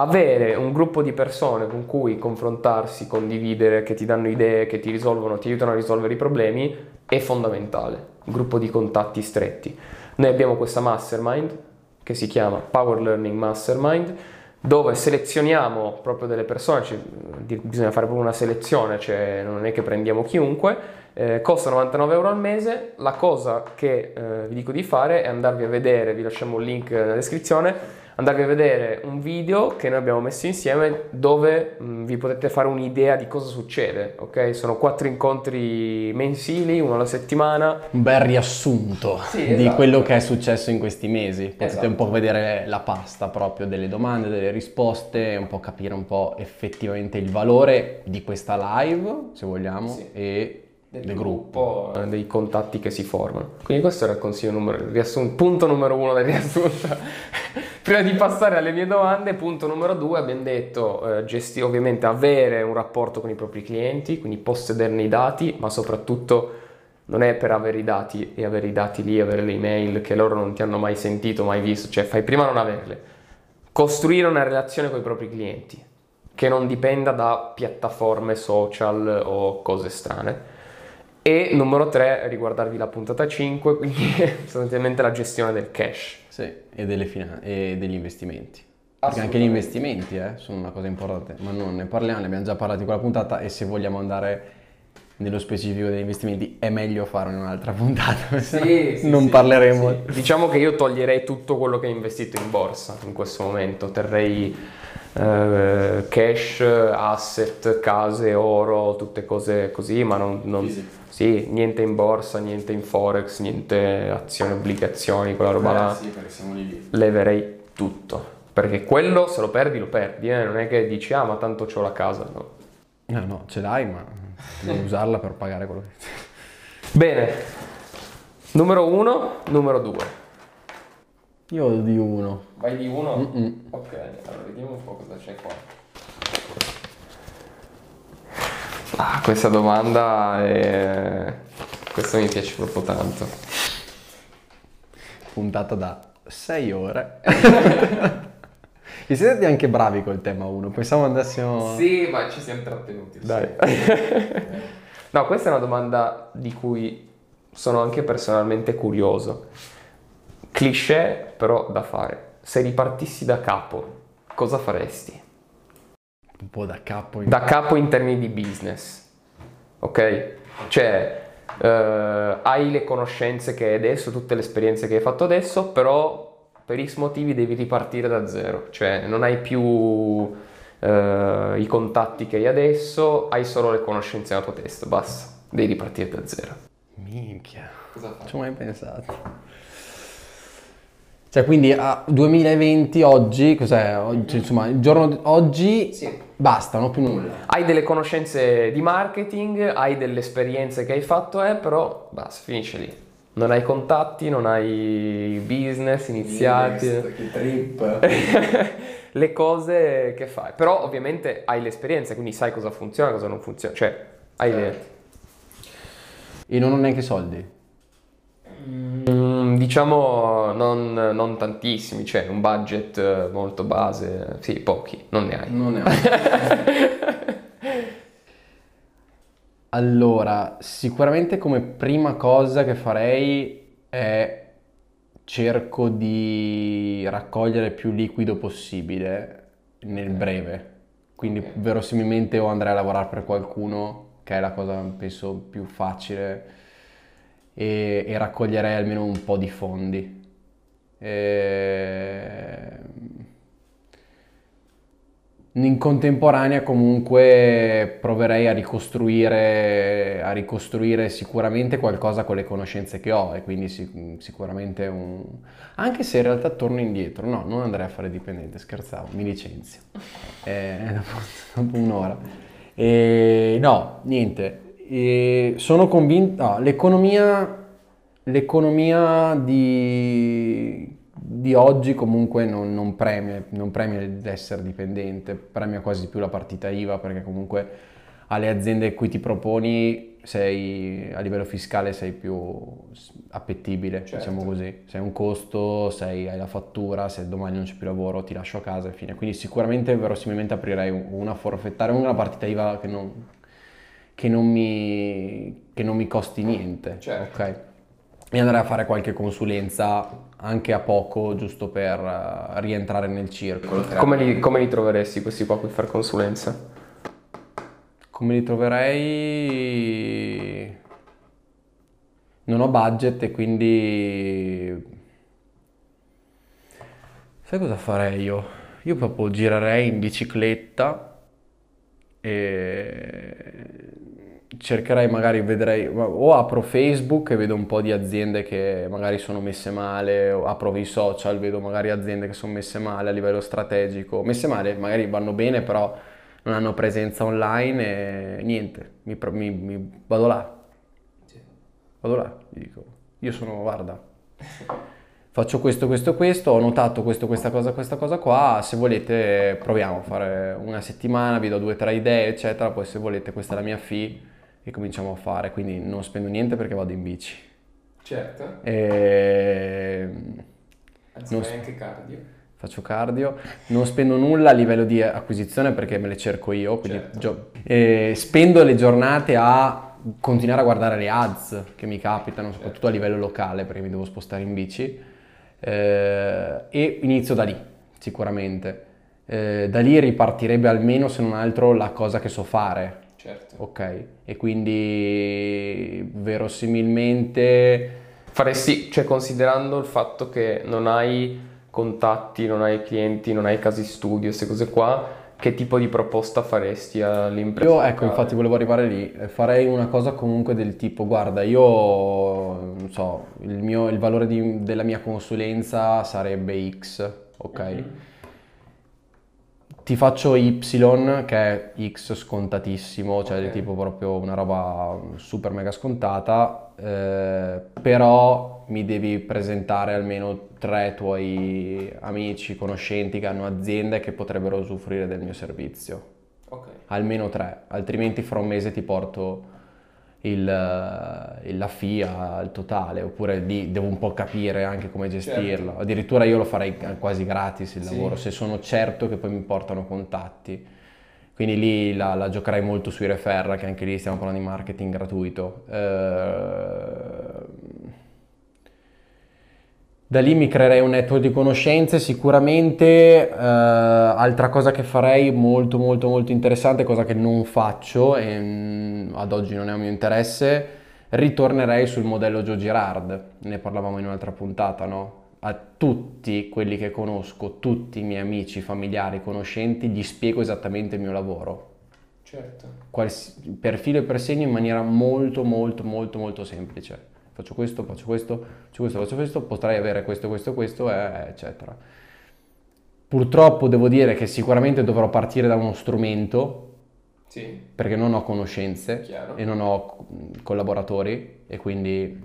avere un gruppo di persone con cui confrontarsi, condividere, che ti danno idee, che ti risolvono, ti aiutano a risolvere i problemi, è fondamentale. Un gruppo di contatti stretti. Noi abbiamo questa mastermind che si chiama Power Learning Mastermind, dove selezioniamo proprio delle persone, cioè, bisogna fare proprio una selezione, cioè non è che prendiamo chiunque, eh, costa 99 euro al mese, la cosa che eh, vi dico di fare è andarvi a vedere, vi lasciamo un link nella descrizione, andarvi a vedere un video che noi abbiamo messo insieme dove mh, mm, vi potete fare un'idea di cosa succede, ok? Sono quattro incontri mensili, uno alla settimana. Un bel riassunto sì, esatto. di quello che è successo in questi mesi. Potete esatto. un po' vedere la pasta proprio delle domande, delle risposte, un po' capire un po' effettivamente il valore di questa live, se vogliamo, sì. e del, del gruppo, gruppo, dei contatti che si formano. Quindi questo era il consiglio numero, riassun- punto numero uno del riassunto prima di passare alle mie domande, punto numero due, abbiamo detto, eh, gesti- ovviamente avere un rapporto con i propri clienti, quindi possederne i dati, ma soprattutto non è per avere i dati e avere i dati lì, avere le email che loro non ti hanno mai sentito, mai visto, cioè fai prima non averle. Costruire una relazione con i propri clienti, che non dipenda da piattaforme social o cose strane. E numero 3, riguardarvi la puntata 5, quindi sostanzialmente la gestione del cash. Sì, e, delle finan- e degli investimenti. Perché anche gli investimenti eh, sono una cosa importante, ma non ne parliamo, ne abbiamo già parlato in quella puntata e se vogliamo andare nello specifico degli investimenti è meglio fare un'altra puntata, Sì, sì, non sì, parleremo. Diciamo che io toglierei tutto quello che ho investito in borsa in questo momento, terrei eh, cash, asset, case, oro, tutte cose così, ma non, non- Sì, niente in borsa, niente in forex, niente azioni, obbligazioni, quella roba là. Eh, sì, perché siamo lì lì. leverei tutto. Perché quello se lo perdi, lo perdi, eh? non è che dici ah ma tanto c'ho la casa, no. No, no, ce l'hai, ma devi usarla per pagare quello che... Bene, numero uno, numero due. Io di uno. Vai di uno? Mm-mm. Ok, allora vediamo un po' cosa c'è qua. Ah, questa domanda è... Questa mi piace proprio tanto. Puntata da 6 ore. Vi siete anche bravi col tema 1, pensavo andassimo... Sì, ma ci siamo trattenuti. Dai. no, questa è una domanda di cui sono anche personalmente curioso. Cliché, però da fare. Se ripartissi da capo, cosa faresti? Un po' da capo. in- Da capo in termini di business. Ok? Cioè, eh, hai le conoscenze che hai adesso, tutte le esperienze che hai fatto adesso, però per X motivi devi ripartire da zero. Cioè, non hai più eh, i contatti che hai adesso, hai solo le conoscenze nella tua testa, basta. Devi ripartire da zero. Minchia. Cosa Non ci ho mai pensato. Cioè, quindi a 2020 oggi, cos'è? Oggi, insomma, il giorno di oggi Sì. basta, non più nulla. Hai delle conoscenze di marketing, hai delle esperienze che hai fatto, eh, però basta, finisce lì. Non hai contatti, non hai business iniziati. Che trip. le cose che fai. Però ovviamente hai l'esperienza, quindi sai cosa funziona, cosa non funziona. Cioè, hai le... E non ho neanche soldi. Mm, diciamo non, non tantissimi, cioè un budget eh, molto base, sì, pochi, non ne hai. Non ne ho. allora, sicuramente come prima cosa che farei è cerco di raccogliere più liquido possibile nel breve. Quindi verosimilmente o andrei a lavorare per qualcuno, che è la cosa penso più facile, e, e raccoglierei almeno un po' di fondi. Ehm, In contemporanea comunque proverei a ricostruire, a ricostruire sicuramente qualcosa con le conoscenze che ho e quindi sic- sicuramente un... Anche se in realtà torno indietro, no, non andrei a fare dipendente, scherzavo, mi licenzio. Eh, dopo, dopo un'ora. E, no, niente, E sono convinto, no, l'economia, l'economia di, di oggi comunque non, non premia, non premia l'essere dipendente, premia quasi più la partita IVA perché comunque alle aziende a cui ti proponi sei, a livello fiscale sei più appetibile, Certo. diciamo così. Sei un costo, sei, hai la fattura, se domani non c'è più lavoro ti lascio a casa e fine. Quindi sicuramente verosimilmente aprirei una forfettaria, una partita IVA che non, che non, mi, che non mi costi niente. Certo. ok? E andrei a fare qualche consulenza anche a poco, giusto per eh, rientrare nel circolo. Come li, come li troveresti questi qua qui fare consulenza? Come li troverei? Non ho budget e quindi... Sai cosa farei io? Io proprio girerei in bicicletta e cercherei magari, vedrei, o apro Facebook e vedo un po' di aziende che magari sono messe male, o apro i social, vedo magari aziende che sono messe male a livello strategico, messe male, magari vanno bene però non hanno presenza online e niente, mi, mi- mi- vado là, vado là, gli dico, io sono, guarda, faccio questo, questo, questo, ho notato questo, questa cosa, questa cosa qua, se volete proviamo a fare una settimana, vi do due tre idee, eccetera, poi se volete questa è la mia fee e cominciamo a fare, quindi non spendo niente perché vado in bici. Certo. E... Anzi, Non fai anche cardio. Faccio cardio, non spendo nulla a livello di acquisizione perché me le cerco io, quindi Certo. gio- eh, spendo le giornate a continuare a guardare le ads che mi capitano, soprattutto a livello locale perché mi devo spostare in bici eh, e inizio da lì sicuramente. Eh, da lì ripartirebbe almeno se non altro la cosa che so fare, Certo. ok? E quindi verosimilmente... Faresti, cioè considerando il fatto che non hai contatti, non hai clienti, non hai casi studio, queste cose qua, che tipo di proposta faresti all'impresa? Io, ecco, infatti volevo arrivare lì, Eh, farei una cosa comunque del tipo, guarda, io, non so, il, mio, il valore di- della mia consulenza sarebbe X, ok? Mhm. Ti faccio Y, che è X scontatissimo, cioè Ok. del tipo proprio una roba super mega scontata, eh, però mi devi presentare almeno tre tuoi amici, conoscenti che hanno aziende che potrebbero usufruire del mio servizio Ok. almeno tre, altrimenti fra un mese ti porto il, eh, la FIA al totale, oppure lì devo un po' capire anche come gestirlo. Addirittura io lo farei quasi gratis il Sì. lavoro, se sono certo che poi mi portano contatti. Quindi lì la, la giocherai molto sui referra, che anche lì stiamo parlando di marketing gratuito. Eh, da lì mi creerei un network di conoscenze, sicuramente eh, altra cosa che farei molto molto molto interessante, cosa che non faccio e mm, ad oggi non è un mio interesse, ritornerei sul modello Joe Girard, ne parlavamo in un'altra puntata, no? A tutti quelli che conosco, tutti i miei amici, familiari, conoscenti, gli spiego esattamente il mio lavoro, Certo. quals- per filo e per segno in maniera molto molto molto molto semplice. Faccio questo, faccio questo, faccio questo, faccio questo, potrei avere questo, questo, questo, eh, eccetera. Purtroppo devo dire che sicuramente dovrò partire da uno strumento Sì. perché non ho conoscenze Chiaro. e non ho collaboratori e quindi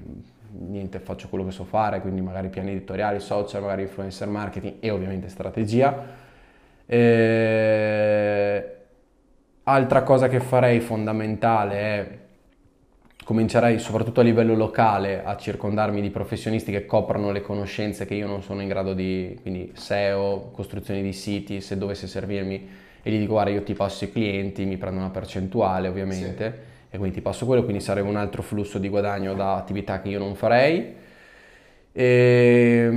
niente, faccio quello che so fare, quindi magari piani editoriali, social, magari influencer marketing e ovviamente strategia. Eh, altra cosa che farei fondamentale è comincerei soprattutto a livello locale a circondarmi di professionisti che coprano le conoscenze che io non sono in grado di, quindi SEO, costruzione di siti, se dovesse servirmi e gli dico guarda io ti passo i clienti, mi prendo una percentuale ovviamente e quindi ti passo quello, quindi sarebbe un altro flusso di guadagno da attività che io non farei. E,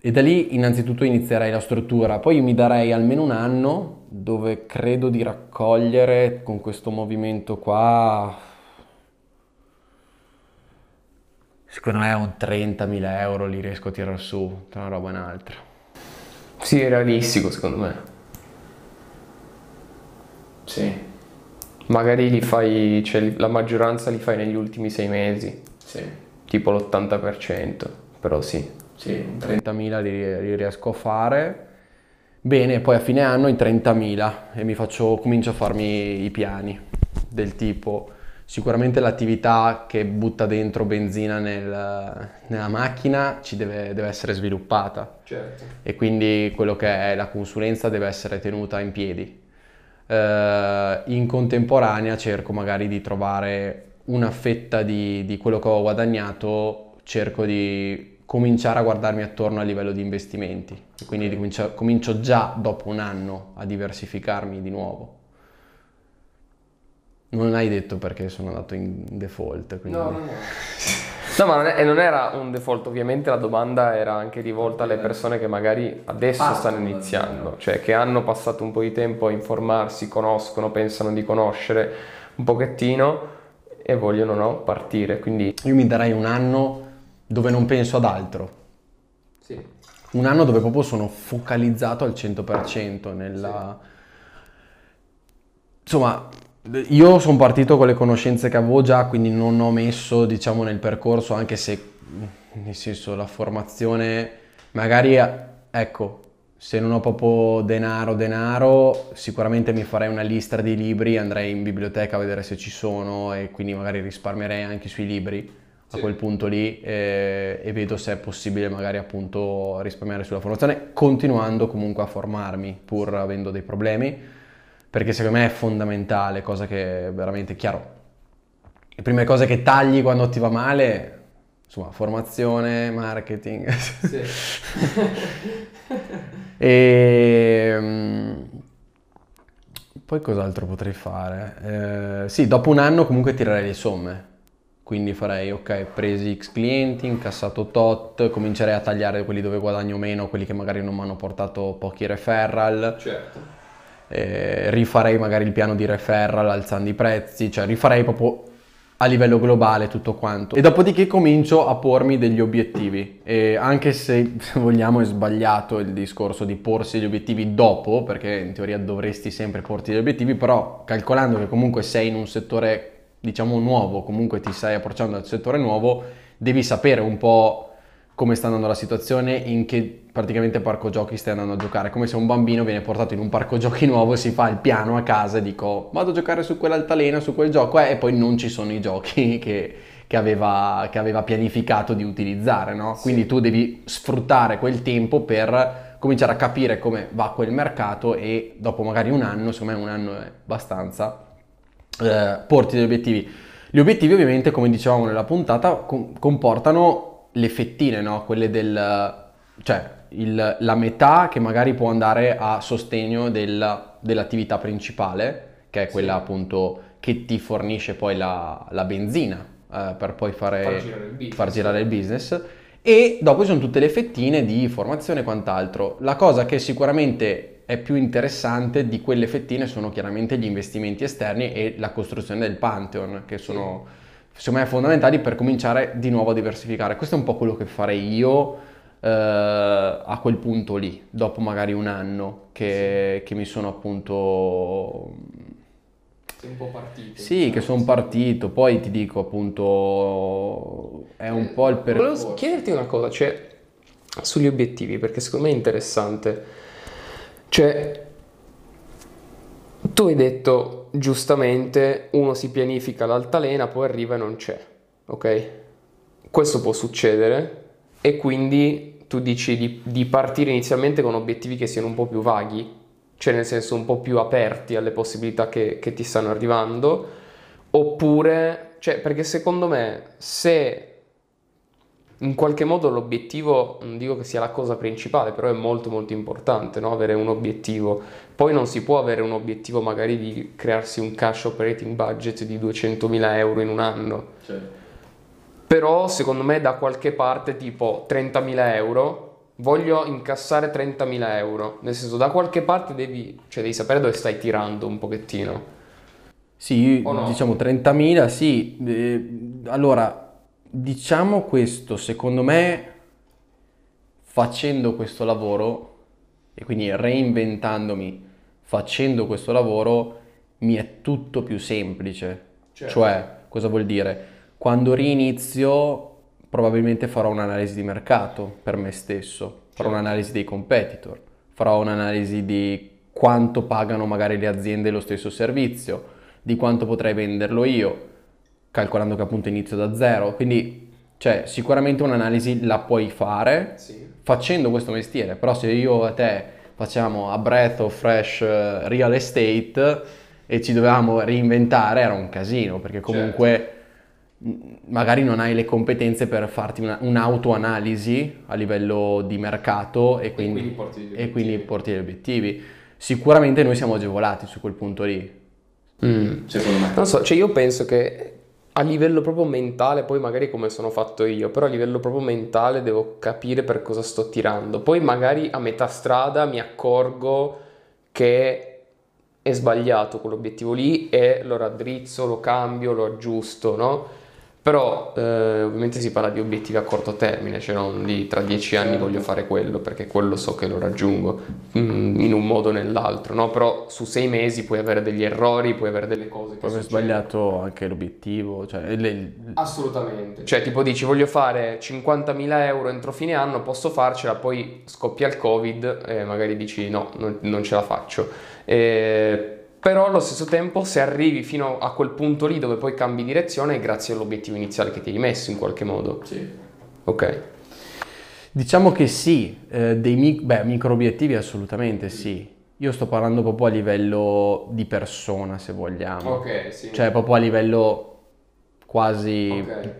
e da lì innanzitutto inizierei la struttura, poi mi darei almeno un anno dove credo di raccogliere con questo movimento qua, secondo me un 30.000 euro li riesco a tirare su tra una roba e un'altra. Sì, è realistico secondo me. Sì. Magari li fai, cioè la maggioranza li fai negli ultimi sei mesi, Sì, tipo l'80%, però sì. sì, 30.000 li, li riesco a fare. Bene, poi a fine anno i 30.000 e mi faccio, comincio a farmi i piani del tipo sicuramente l'attività che butta dentro benzina nel- nella macchina ci deve, deve essere sviluppata Certo. e quindi quello che è la consulenza deve essere tenuta in piedi. Eh, in contemporanea cerco magari di trovare una fetta di, di quello che ho guadagnato, cerco di cominciare a guardarmi attorno a livello di investimenti. E quindi di comincio, comincio già dopo un anno a diversificarmi di nuovo. Non hai detto perché sono andato in default, quindi... No, no, no. No, ma non, è- non era un default, ovviamente la domanda era anche rivolta alle persone che magari adesso Ah, stanno iniziando, cioè che hanno passato un po' di tempo a informarsi, conoscono, pensano di conoscere un pochettino e vogliono no, partire, quindi Io mi darei un anno dove non penso ad altro. sì. Un anno dove proprio sono focalizzato al 100% nella... Insomma, io sono partito con le conoscenze che avevo già, quindi non ho messo, diciamo, nel percorso, anche se, nel senso, la formazione, magari, ecco, se non ho proprio denaro, denaro, sicuramente mi farei una lista di libri, andrei in biblioteca a vedere se ci sono e quindi magari risparmierei anche sui libri. A quel punto lì eh, e vedo se è possibile magari appunto risparmiare sulla formazione, continuando comunque a formarmi pur avendo dei problemi, perché secondo me è fondamentale, cosa che è veramente chiaro. Le prime cose che tagli quando ti va male, insomma, formazione, marketing. Sì. e ehm, poi cos'altro potrei fare? Eh, sì, dopo un anno comunque tirerei le somme quindi farei, ok, presi X clienti, incassato tot, comincerei a tagliare quelli dove guadagno meno, quelli che magari non mi hanno portato pochi referral. Certo. Eh, rifarei magari il piano di referral alzando i prezzi, cioè rifarei proprio a livello globale tutto quanto. E dopodiché comincio a pormi degli obiettivi. E anche se, se vogliamo è sbagliato il discorso di porsi gli obiettivi dopo, perché in teoria dovresti sempre porti gli obiettivi, però calcolando che comunque sei in un settore diciamo nuovo, comunque ti stai approcciando al settore nuovo, devi sapere un po' come sta andando la situazione, in che praticamente parco giochi stai andando a giocare, come se un bambino viene portato in un parco giochi nuovo, si fa il piano a casa e dico vado a giocare su quell'altalena, su quel gioco eh, e poi non ci sono i giochi che, che, aveva, che aveva, pianificato di utilizzare, no? Sì. Quindi tu devi sfruttare quel tempo per cominciare a capire come va quel mercato e dopo magari un anno, secondo me un anno è abbastanza, eh, porti degli obiettivi. Gli obiettivi ovviamente, come dicevamo nella puntata, com- comportano le fettine, no? Quelle del... cioè il, la metà che magari può andare a sostegno del, dell'attività principale, che è quella sì. appunto che ti fornisce poi la, la benzina eh, per poi fare, far, girare far girare il business. E dopo ci sono tutte le fettine di formazione e quant'altro. La cosa che sicuramente è più interessante di quelle fettine sono chiaramente gli investimenti esterni e la costruzione del Pantheon, che sono secondo me fondamentali per cominciare di nuovo a diversificare. Questo è un po' quello che farei io eh, a quel punto lì, dopo magari un anno che, che mi sono appunto... Sei un po' partito. Sì, diciamo che sono partito, poi ti dico appunto è un eh, po' il percorso. Volevo chiederti una cosa, cioè sugli obiettivi, perché secondo me è interessante cioè, tu hai detto giustamente, uno si pianifica l'altalena, poi arriva e non c'è, ok? Questo può succedere e quindi tu dici di, di partire inizialmente con obiettivi che siano un po' più vaghi, cioè nel senso un po' più aperti alle possibilità che, che ti stanno arrivando, oppure, cioè perché secondo me se in qualche modo l'obiettivo, non dico che sia la cosa principale, però è molto molto importante no? avere un obiettivo. Poi non si può avere un obiettivo magari di crearsi un cash operating budget di 200.000 euro in un anno. Certo. Però secondo me da qualche parte tipo 30.000 euro, voglio incassare 30.000 euro. Nel senso da qualche parte devi, cioè devi sapere dove stai tirando un pochettino. Sì, no? diciamo 30.000, sì. Eh, allora Diciamo questo, secondo me, facendo questo lavoro, e quindi reinventandomi, facendo questo lavoro, mi è tutto più semplice. Certo. Cioè, cosa vuol dire? Quando rinizio, probabilmente farò un'analisi di mercato per me stesso, farò certo. un'analisi dei competitor, farò un'analisi di quanto pagano magari le aziende lo stesso servizio, di quanto potrei venderlo io calcolando che appunto inizio da zero. Quindi, cioè, sicuramente un'analisi la puoi fare sì. facendo questo mestiere, però se io e te facciamo a breath of fresh eh, real estate e ci dovevamo reinventare, era un casino, perché comunque... Certo magari non hai le competenze per farti una, un'autoanalisi a livello di mercato e quindi, e quindi, porti, e quindi porti gli obiettivi. Sicuramente noi siamo agevolati su quel punto lì. Mm. Secondo me. Non so, cioè io penso che a livello proprio mentale, poi magari come sono fatto io, però a livello proprio mentale devo capire per cosa sto tirando. Poi magari a metà strada mi accorgo che è sbagliato quell'obiettivo lì e lo raddrizzo, lo cambio, lo aggiusto, no? Però eh, ovviamente si parla di obiettivi a corto termine, cioè non di tra dieci anni certo. voglio fare quello, perché quello so che lo raggiungo mm, in un modo o nell'altro, no? Però su sei mesi puoi avere degli errori, puoi avere delle cose che... Puoi aver sbagliato anche l'obiettivo, cioè... Le... Assolutamente. Cioè tipo dici voglio fare 50.000 euro entro fine anno, posso farcela, poi scoppia il covid e magari dici no, non, non ce la faccio. E però allo stesso tempo se arrivi fino a quel punto lì dove poi cambi direzione è grazie all'obiettivo iniziale che ti hai messo in qualche modo. Sì. Ok. Diciamo che sì, eh, dei mic- beh, micro obiettivi assolutamente sì. Io sto parlando proprio a livello di persona, se vogliamo. Ok, sì. Cioè proprio a livello quasi Ok.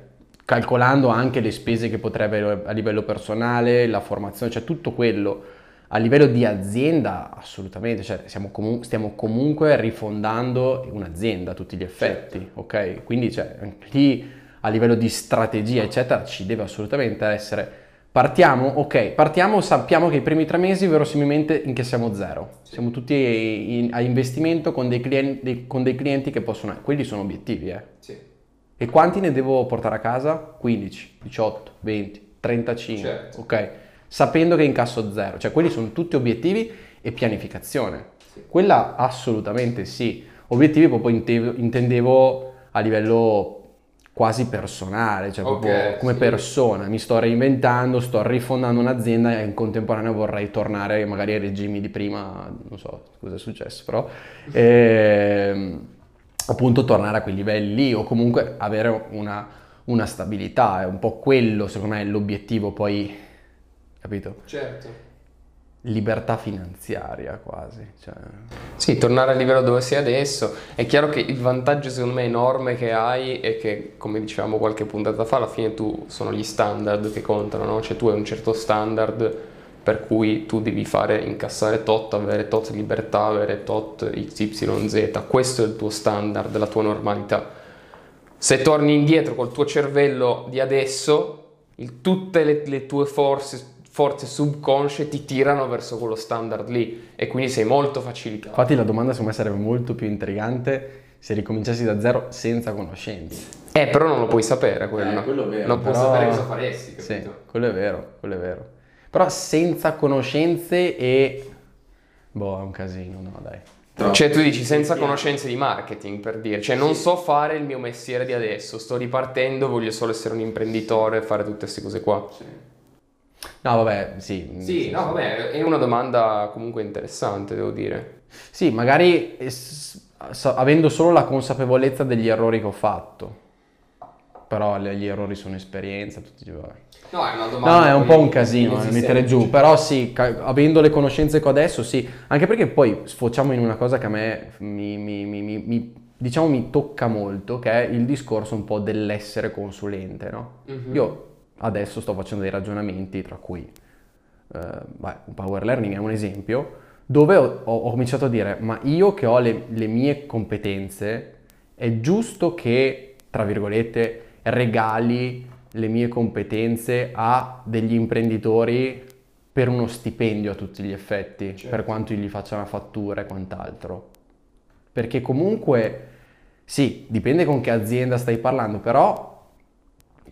calcolando anche le spese che potrebbe a livello personale, la formazione, cioè tutto quello. A livello di azienda, assolutamente, cioè comu- stiamo comunque rifondando un'azienda a tutti gli effetti, Certo. ok? Quindi cioè, lì a livello di strategia, eccetera, ci deve assolutamente essere. Partiamo, ok, partiamo, sappiamo che i primi tre mesi verosimilmente in che siamo zero. Siamo tutti in- a investimento con dei, clienti, con dei clienti che possono... Quelli sono obiettivi, eh. Sì. E quanti ne devo portare a casa? 15, 18, 20, 35, Certo. ok? Sapendo che incasso zero, cioè quelli sono tutti obiettivi e pianificazione. Sì. Quella assolutamente sì. Obiettivi proprio intevo- intendevo a livello quasi personale, cioè Ok, proprio come sì. persona. Mi sto reinventando, sto rifondando un'azienda e in contemporanea vorrei tornare magari ai regimi di prima, non so cosa è successo, però ehm, appunto tornare a quei livelli lì o comunque avere una, una stabilità. È un po' quello, secondo me, l'obiettivo poi, capito? Certo. Libertà finanziaria quasi. Cioè... Sì, tornare al livello dove sei adesso. È chiaro che il vantaggio secondo me enorme che hai è che, come dicevamo qualche puntata fa, alla fine tu sono gli standard che contano, no? Cioè tu hai un certo standard per cui tu devi fare incassare tot, avere tot libertà, avere tot XYZ. Questo è il tuo standard, la tua normalità. Se torni indietro col tuo cervello di adesso, il- tutte le, le tue forze, forze subconsce ti tirano verso quello standard lì e quindi sei molto facilitato. Infatti la domanda secondo me sarebbe molto più intrigante se ricominciassi da zero senza conoscenze. Eh, però non lo puoi sapere quello. Eh, quello è vero, Non puoi però- sapere cosa faresti, Sì, capito? quello è vero, quello è vero. Però senza conoscenze e... Boh, è un casino, no dai. Cioè tu dici senza conoscenze di marketing per dire, cioè non so fare il mio mestiere di adesso, sto ripartendo, voglio solo essere un imprenditore, fare tutte queste cose qua. No, vabbè, sì. Sì, no, vabbè, è una domanda comunque interessante, devo dire. Sì, magari eh, avendo solo la consapevolezza degli errori che ho fatto. Però gli errori sono esperienza, tutti vabbè. No, è una domanda No, è un po' un casino eh, mettere giù, cioè. però sì, avendo le conoscenze che ho adesso, sì, anche perché poi sfociamo in una cosa che a me mi, mi- mi- mi- diciamo mi tocca molto, che è il discorso un po' dell'essere consulente, no? Mhm. Io adesso sto facendo dei ragionamenti, tra cui eh, beh, un power learning è un esempio, dove ho, ho- ho cominciato a dire, ma io che ho le, le mie competenze, è giusto che, tra virgolette, regali le mie competenze a degli imprenditori per uno stipendio a tutti gli effetti, Certo. per quanto gli faccia una fattura e quant'altro. Perché comunque, sì, dipende con che azienda stai parlando, però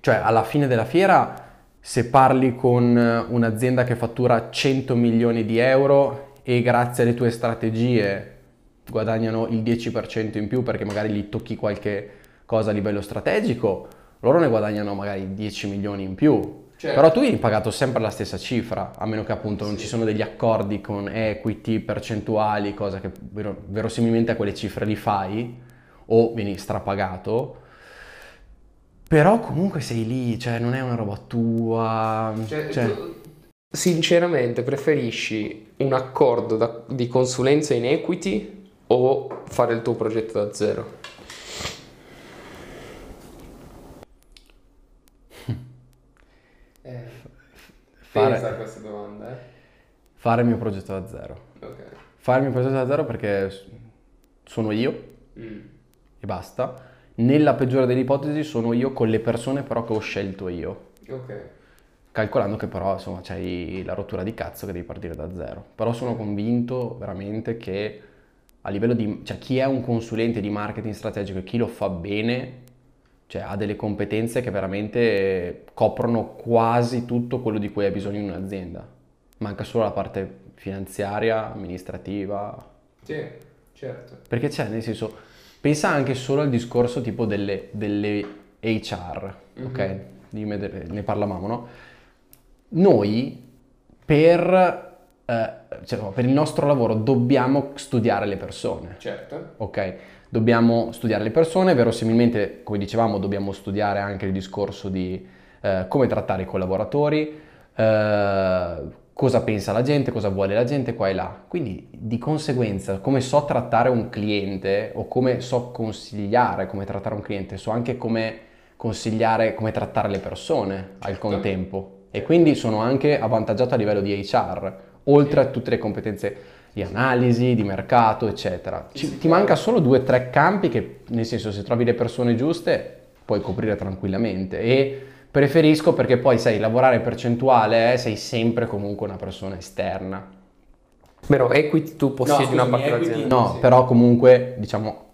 cioè, alla fine della fiera, se parli con eh, un'azienda che fattura 100 milioni di euro e grazie alle tue strategie guadagnano il 10% in più perché magari gli tocchi qualche cosa a livello strategico, loro ne guadagnano magari 10 milioni in più. Certo. Però tu hai pagato sempre la stessa cifra, a meno che appunto non Sì. ci sono degli accordi con equity, percentuali, cosa che vero- verosimilmente a quelle cifre li fai o vieni strapagato. Però comunque sei lì, cioè non è una roba tua. Cioè, cioè- tu, sinceramente, preferisci un accordo da- di consulenza in equity o fare il tuo progetto da zero? Fare- pensa a questa domanda, eh. fare il mio progetto da zero. Ok. Fare il mio progetto da zero perché sono io Mm. e basta. Nella peggiore delle ipotesi sono io con le persone però che ho scelto io. Ok. Calcolando che però insomma c'hai la rottura di cazzo che devi partire da zero. Però sono convinto veramente che a livello di... cioè chi è un consulente di marketing strategico e chi lo fa bene, cioè ha delle competenze che veramente coprono quasi tutto quello di cui hai bisogno in un'azienda. Manca solo la parte finanziaria, amministrativa, Sì, certo. perché c'è, nel senso, pensa anche solo al discorso tipo delle, delle HR, ok? Mhm. Di me- ne parlavamo, no? Noi per eh, cioè, per il nostro lavoro dobbiamo studiare le persone. Certo. Ok? Dobbiamo studiare le persone, verosimilmente, come dicevamo, dobbiamo studiare anche il discorso di eh, come trattare i collaboratori, eh, cosa pensa la gente, cosa vuole la gente qua e là. Quindi di conseguenza, come so trattare un cliente o come so consigliare come trattare un cliente, so anche come consigliare come trattare le persone al Certo. contempo. E quindi sono anche avvantaggiato a livello di HR, oltre a tutte le competenze di analisi, di mercato, eccetera. Ci- ti manca solo due o tre campi che, nel senso, se trovi le persone giuste, puoi coprire tranquillamente. E preferisco perché poi, sai, lavorare percentuale, eh, sei sempre comunque una persona esterna. Vero, equity tu possiedi No, una parte equity- dell'azienda. No, Sì. però comunque, diciamo,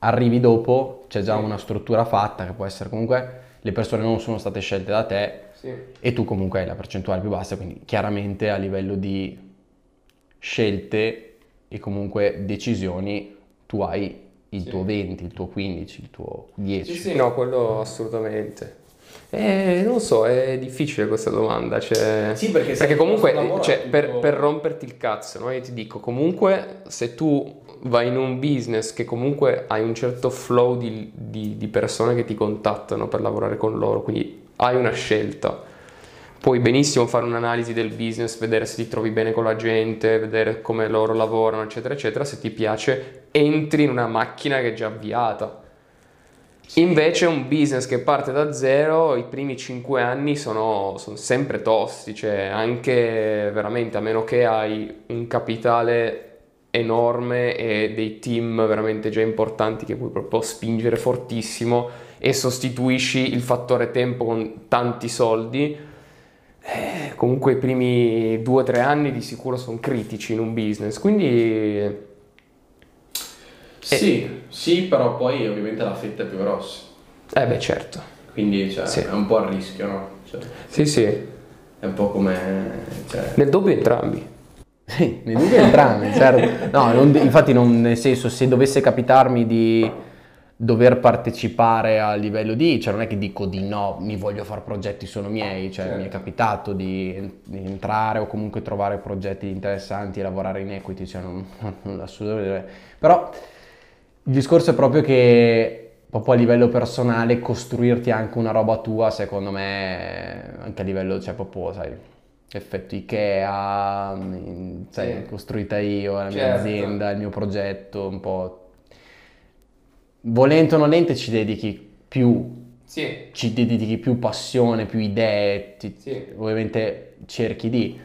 arrivi dopo, c'è già Sì. una struttura fatta che può essere comunque, le persone non sono state scelte da te Sì. e tu comunque hai la percentuale più bassa, quindi chiaramente a livello di scelte e comunque decisioni tu hai il Sì. tuo 20, il tuo 15, il tuo 10. Sì, sì, no, quello assolutamente. Eh, non so, è difficile questa domanda. Cioè, Sì, perché il comunque, lavoro cioè, è per, per romperti il cazzo, no? Io ti dico, comunque, se tu vai in un business che comunque hai un certo flow di, di- di persone che ti contattano per lavorare con loro, quindi hai una scelta. Puoi benissimo fare un'analisi del business, vedere se ti trovi bene con la gente, vedere come loro lavorano, eccetera, eccetera. Se ti piace, entri in una macchina che è già avviata. Invece un business che parte da zero, i primi 5 anni sono, sono sempre tosti, cioè anche veramente a meno che hai un capitale enorme e dei team veramente già importanti che puoi proprio spingere fortissimo e sostituisci il fattore tempo con tanti soldi, eh, comunque i primi 2-3 anni di sicuro sono critici in un business, quindi Sì, sì, però poi ovviamente la fetta è più grossa, eh beh certo, quindi cioè, Sì. è un po' a rischio, no? Cioè, sì sì, è un po' come... Cioè... nel doppio entrambi. Sì, ne dico entrambi, certo. No, non- infatti non, nel senso, se dovesse capitarmi di dover partecipare a livello di, cioè non è che dico di no, mi voglio fare progetti sono miei, cioè Certo. mi è capitato di, di entrare o comunque trovare progetti interessanti e lavorare in equity, cioè non, non assolutamente. Però il discorso è proprio che proprio a livello personale costruirti anche una roba tua, secondo me, anche a livello, cioè proprio, sai, effetto Ikea, sai, Sì. costruita io, la mia Certo. azienda, il mio progetto, un po'... Volente o nolente ci dedichi più, Sì, ci dedichi più passione, più idee, ti- Sì. ovviamente cerchi di...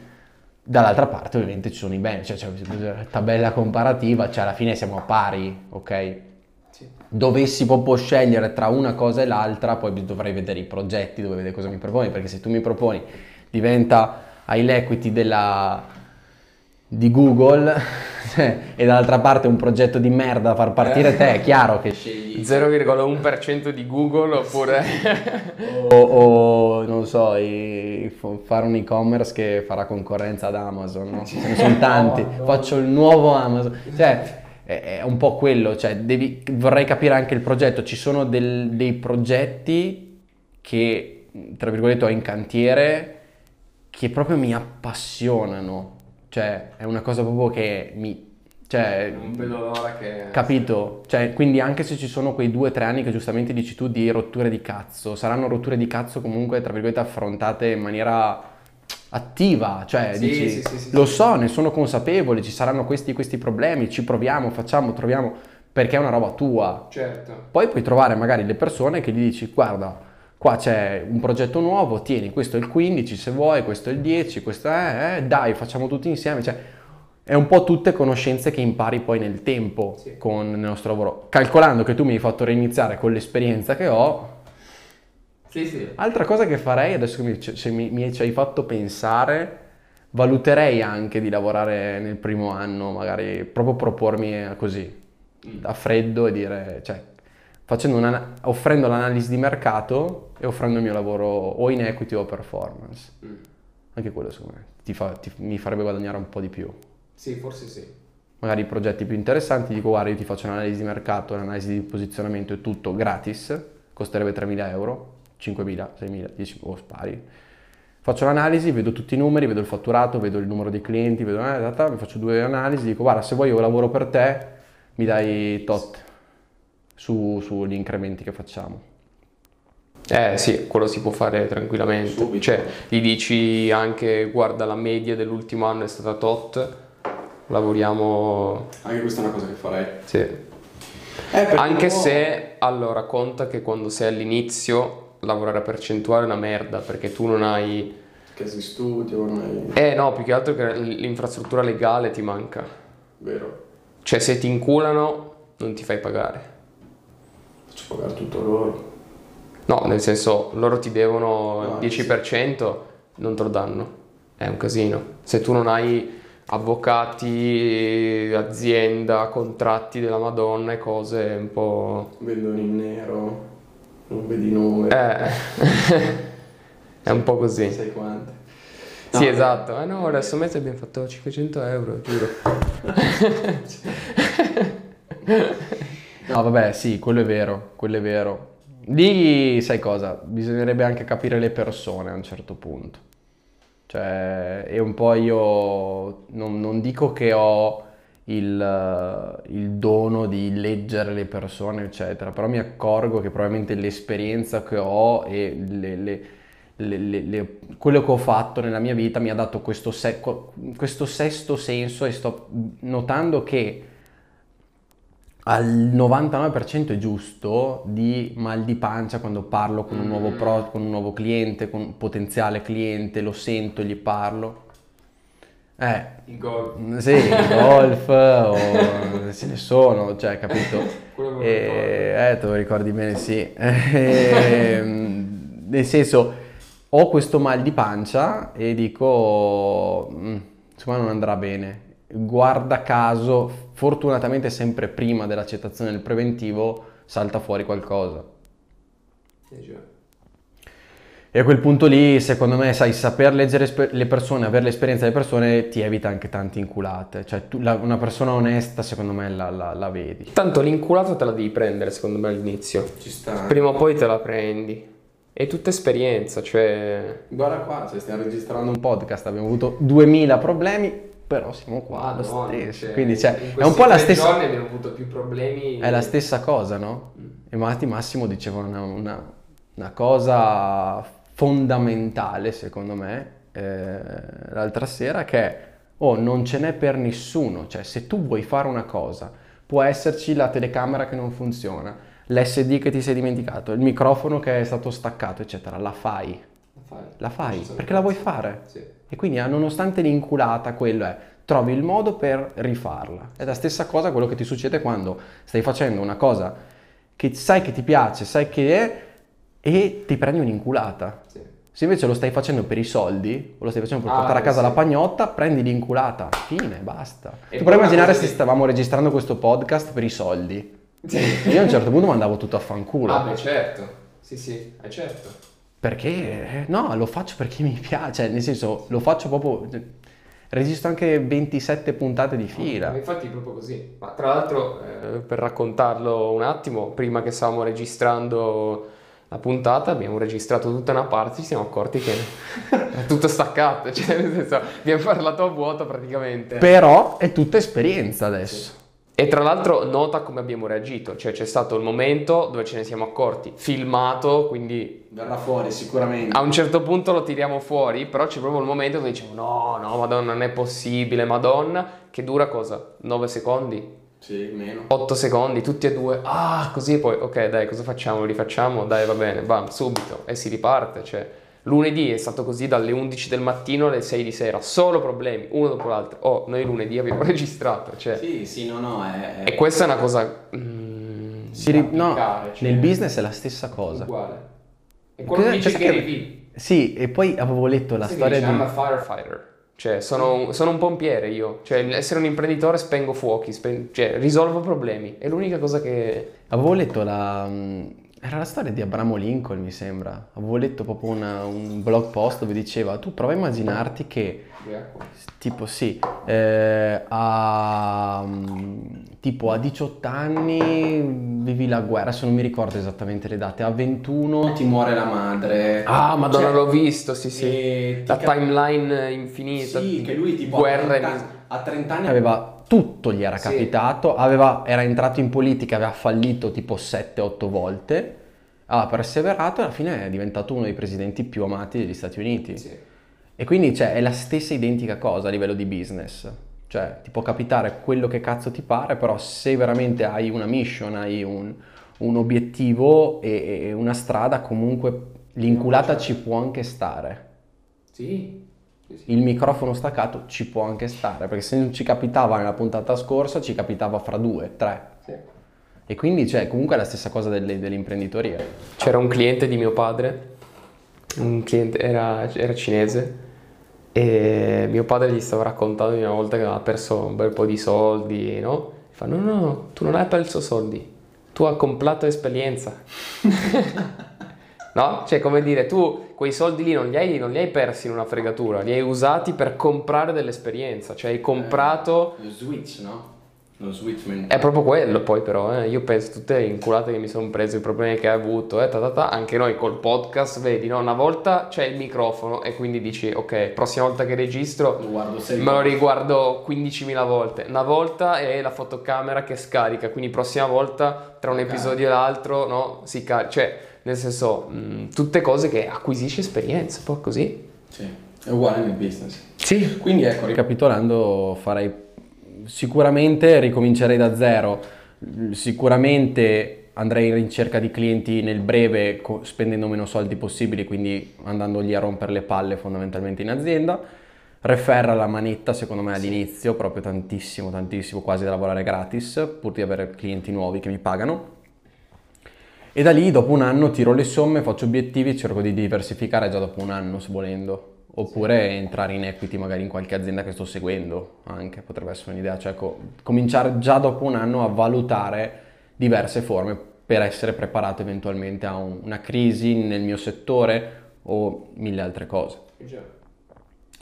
Dall'altra parte ovviamente ci sono i bene, cioè c'è tabella comparativa, cioè alla fine siamo a pari, ok? sì. dovessi proprio scegliere tra una cosa e l'altra, poi dovrei vedere i progetti, dovrei vedere cosa mi proponi, perché se tu mi proponi diventa hai l'equity della, di Google cioè, e dall'altra parte un progetto di merda da far partire te, è chiaro che scegli 0,1% di Google oppure... o, o, non so, i- fare un e-commerce che farà concorrenza ad Amazon, no? Ce ne sono tanti, faccio il nuovo Amazon, cioè è, è un po' quello, cioè devi, vorrei capire anche il progetto, ci sono del- dei progetti che, tra virgolette, ho in cantiere che proprio mi appassionano, cioè è una cosa proprio che mi... Cioè, Non vedo l'ora che... Capito? Cioè, quindi anche se ci sono quei due o tre anni che giustamente dici tu di rotture di cazzo, saranno rotture di cazzo comunque, tra virgolette, affrontate in maniera attiva, cioè Sì, dici, sì, sì, lo so, ne sono consapevole, ci saranno questi questi problemi, ci proviamo, facciamo, troviamo, perché è una roba tua. Certo. Poi puoi trovare magari le persone che gli dici, guarda, qua c'è un progetto nuovo, tieni, questo è il 15 se vuoi, questo è il 10, questo è, eh, dai, facciamo tutti insieme, cioè è un po' tutte conoscenze che impari poi nel tempo Sì. con il nostro lavoro. Calcolando che tu mi hai fatto reiniziare con l'esperienza che ho, Sì, sì. altra cosa che farei, adesso che mi, se mi, mi ci hai fatto pensare, valuterei anche di lavorare nel primo anno, magari proprio propormi così, a freddo e dire, cioè, una, offrendo l'analisi di mercato e offrendo il mio lavoro o in equity o performance. Mm. Anche quello secondo me ti fa- ti- mi farebbe guadagnare un po' di più. Sì, forse sì. Magari i progetti più interessanti, dico guarda io ti faccio un'analisi di mercato, un'analisi di posizionamento e tutto gratis, costerebbe 3.000 euro, 5.000, 6.000, 10.000, oh spari. Faccio l'analisi, vedo tutti i numeri, vedo il fatturato, vedo il numero dei clienti, vedo, eh, mi faccio due analisi, dico guarda se vuoi io lavoro per te, mi dai tot su, sugli incrementi che facciamo. Eh sì, quello si può fare tranquillamente. Subito. Cioè, gli dici anche guarda la media dell'ultimo anno è stata tot, lavoriamo... Anche questa è una cosa che farei. Sì. Eh, anche no... se, allora, conta che quando sei all'inizio lavorare a percentuale è una merda, perché tu non hai... Casi studio, non hai... Eh no, più che altro che l'infrastruttura legale ti manca. Vero. Cioè se ti inculano non ti fai pagare. Pagare tutto loro. No, nel senso, loro ti devono il 10%, non te lo danno. È un casino. Se tu non hai avvocati, azienda, contratti della Madonna e cose un po'... Vendono in nero, non vedi nome. Eh, è un po' così. Sai quante. No, sì, esatto. Eh no, adesso mese abbiamo fatto 500 euro, giuro. no, vabbè, sì, quello è vero, quello è vero. Lì, sai cosa? Bisognerebbe anche capire le persone a un certo punto. Cioè, è un po' io non, non dico che ho il, il, dono di leggere le persone, eccetera, però mi accorgo che probabilmente l'esperienza che ho e le, le, le, quello che ho fatto nella mia vita mi ha dato questo, se, questo sesto senso e sto notando che al 99% è giusto di mal di pancia quando parlo con un nuovo, pro, con un nuovo cliente, con un potenziale cliente, lo sento, gli parlo. Eh, il golf. Sì, il golf, o se ne sono, cioè, capito? Quello e, eh, te lo ricordi bene, sì. E, nel senso, ho questo mal di pancia e dico, mm, insomma, non andrà bene guarda caso, fortunatamente sempre prima dell'accettazione del preventivo, salta fuori qualcosa. Eh e a quel punto lì, secondo me, sai, saper leggere le persone, avere l'esperienza delle persone ti evita anche tante inculate. Cioè, tu, la, una persona onesta, secondo me, la, la, la, vedi. Tanto l'inculata te la devi prendere, secondo me, all'inizio. Ci sta. Prima o poi te la prendi. È tutta esperienza, cioè... Guarda qua, cioè, stiamo registrando un podcast, abbiamo avuto 2000 problemi, però siamo qua lo stesso. Cioè, Quindi cioè, è un po' la stessa. giorni abbiamo avuto più problemi. È la stessa cosa, no? Mm. E Matti Massimo diceva una, una, una, cosa fondamentale, secondo me, eh, l'altra sera, che è, oh, non ce n'è per nessuno. Cioè, se tu vuoi fare una cosa, può esserci la telecamera che non funziona, l'SD che ti sei dimenticato, il microfono che è stato staccato, eccetera. La fai. La fai. La fai perché la vuoi fare. Sì. E quindi ah, nonostante l'inculata, quello è, trovi il modo per rifarla. È la stessa cosa quello che ti succede quando stai facendo una cosa che sai che ti piace, sai che è, e ti prendi un'inculata. Sì. Se invece lo stai facendo per i soldi, o lo stai facendo per ah, portare a casa sì. la pagnotta, prendi l'inculata, fine, basta. E tu puoi immaginare se stavamo registrando questo podcast per i soldi. Sì. Io a un certo punto mandavo tutto a fanculo. Ah, beh, certo. Sì, sì, è certo. Perché no, lo faccio perché mi piace, cioè, nel senso, lo faccio proprio. Registro anche 27 puntate di fila. Infatti è proprio così. Ma tra l'altro, eh, per raccontarlo un attimo, prima che stavamo registrando la puntata, abbiamo registrato tutta una parte, ci siamo accorti che è tutto staccato, cioè nel senso, abbiamo parlato a vuoto praticamente. Però è tutta esperienza adesso. Sì. E tra l'altro nota come abbiamo reagito, cioè c'è stato il momento dove ce ne siamo accorti, filmato, quindi... Verrà fuori sicuramente. A un certo punto lo tiriamo fuori, però c'è proprio il momento dove diciamo no, no, madonna, non è possibile, madonna, che dura cosa? 9 secondi? Sì, meno. 8 secondi, tutti e due, ah, così poi, ok, dai, cosa facciamo? Lo rifacciamo? Dai, va bene, bam, subito, e si riparte, cioè... Lunedì è stato così dalle 11 del mattino alle 6 di sera, solo problemi, uno dopo l'altro. Oh, noi lunedì abbiamo registrato. Cioè. Sì, sì, no, no. È, è... E questa è una cosa. Mm, si no, cioè... nel business è la stessa cosa. Uguale. E quello che dice Gary Vee. Sì, e poi avevo letto la sì, storia dice, di. I'm a firefighter. Cioè, sono, sono, un pompiere io. Cioè, essere un imprenditore spengo fuochi, spen... cioè, risolvo problemi. È l'unica cosa che. Avevo letto la, mm, Era la storia di Abramo Lincoln, mi sembra. Avevo letto proprio una- un blog post dove diceva, tu prova a immaginarti che, tipo sì, eh, a, mm, tipo a 18 anni vivi la guerra, se non mi ricordo esattamente le date, a 21 ti muore la madre. Ah, madonna, Cioè, l'ho visto, sì, sì. La cap- timeline infinita. Sì, che lui tipo guerre. a, 30, a 30 anni aveva tutto gli era Sì. capitato, aveva- era entrato in politica, aveva fallito tipo 7-8 volte, ha perseverato e alla fine è diventato uno dei presidenti più amati degli Stati Uniti. Sì. E quindi cioè, è la stessa identica cosa a livello di business. Cioè, ti può capitare quello che cazzo ti pare, però se veramente hai una mission, hai un, un obiettivo e, e una strada, comunque l'inculata ci può anche stare Sì. sì, sì. il microfono staccato ci può anche stare, perché se non ci capitava nella puntata scorsa, ci capitava fra due, tre. Sì. E quindi cioè, comunque è la stessa cosa delle- dell'imprenditoria. C'era un cliente di mio padre, un cliente era, era cinese e mio padre gli stava raccontando di una volta che aveva perso un bel po' di soldi, no? Fa no, no, no, tu non hai perso soldi, tu hai comprato esperienza. no? Cioè, come dire, tu quei soldi lì non li, hai, non li hai persi in una fregatura, li hai usati per comprare dell'esperienza, cioè hai comprato... Lo switch, no? Lo switch È proprio quello poi però, eh. io penso tutte le inculate che mi sono preso, i problemi che hai avuto, eh, ta ta ta, anche noi col podcast, vedi, no? Una volta c'è il microfono e quindi dici, ok, prossima volta che registro Lo me lo riguardo 15.000 volte. Una volta è la fotocamera che scarica, quindi prossima volta tra un Carica. episodio e l'altro, no? Si carica, cioè, nel senso, mh, tutte cose che acquisisci esperienza, poi così. Sì, è uguale nel business. Sì. Quindi ecco, ricapitolando, farei sicuramente ricomincerei da zero, sicuramente andrei in ricerca di clienti nel breve spendendo meno soldi possibili, quindi andandogli a rompere le palle fondamentalmente in azienda. Referra la manetta secondo me all'inizio, proprio tantissimo, tantissimo, quasi da lavorare gratis, pur di avere clienti nuovi che mi pagano. E da lì dopo un anno tiro le somme, faccio obiettivi, cerco di diversificare già dopo un anno se volendo. Oppure entrare in equity magari in qualche azienda che sto seguendo, anche potrebbe essere un'idea, cioè co- cominciare già dopo un anno a valutare diverse forme per essere preparato eventualmente a un- una crisi nel mio settore o mille altre cose.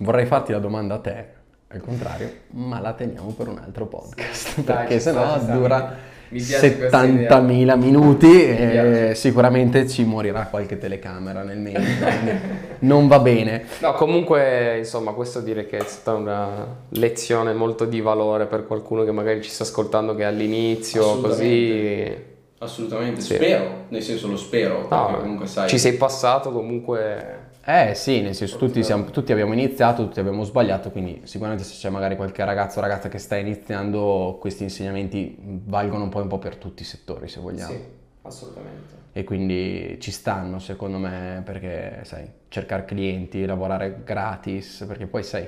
Vorrei farti la domanda a te, al contrario, ma la teniamo per un altro podcast, Dai, perché sennò sta, dura mi- mi piace questa 70.000 minuti e piace. sicuramente ci morirà qualche telecamera nel quindi non va bene. No, comunque, insomma, questo dire che è stata una lezione molto di valore per qualcuno che magari ci sta ascoltando che all'inizio, così... Assolutamente, Sì. spero, nel senso lo spero, No, comunque sai... ci sei passato comunque... Eh sì, nel senso tutti, siamo- tutti abbiamo iniziato, tutti abbiamo sbagliato, quindi sicuramente se c'è magari qualche ragazzo o ragazza che sta iniziando, questi insegnamenti valgono un po', un po' per tutti i settori se vogliamo. assolutamente. E quindi ci stanno secondo me perché, sai, cercare clienti, lavorare gratis, perché poi, sai,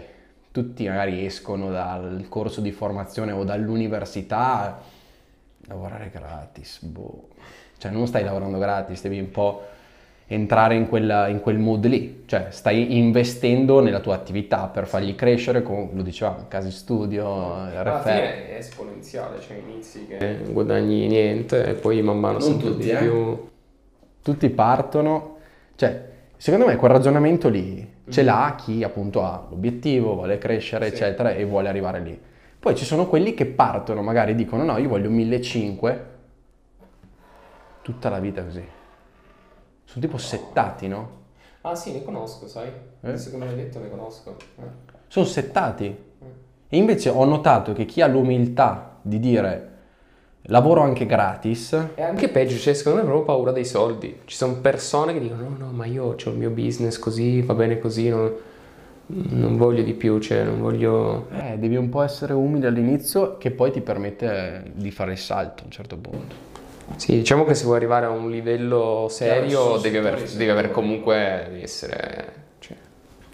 tutti magari escono dal corso di formazione o dall'università, lavorare gratis, boh. Cioè non stai lavorando gratis, devi un po' entrare in, quella- in quel mood lì, cioè stai investendo nella tua attività per fargli crescere, con, lo dicevamo, casi studio, Alla refer- fine è esponenziale, cioè inizi che guadagni niente e poi man mano Non sempre tutti, di eh. più... tutti partono, cioè secondo me quel ragionamento lì ce l'ha chi appunto ha l'obiettivo, vuole crescere, Sì. eccetera, e vuole arrivare lì. Poi ci sono quelli che partono, magari dicono no, io voglio 1500, tutta la vita così. Sono tipo settati, no? Ah sì, ne conosco, sai? Eh? Adesso che me l'hai detto ne conosco. Eh. Sono settati. E invece ho notato che chi ha l'umiltà di dire lavoro anche gratis, E anche peggio, cioè secondo me è proprio paura dei soldi. Ci sono persone che dicono no, no, ma io ho il mio business così, va bene così, non, non voglio di più, cioè non voglio... eh, devi un po' essere umile all'inizio che poi ti permette di fare il salto a un certo punto. Sì, diciamo che se vuoi arrivare a un livello serio Sì, devi aver, settori, devi aver settori. comunque devi essere... Cioè,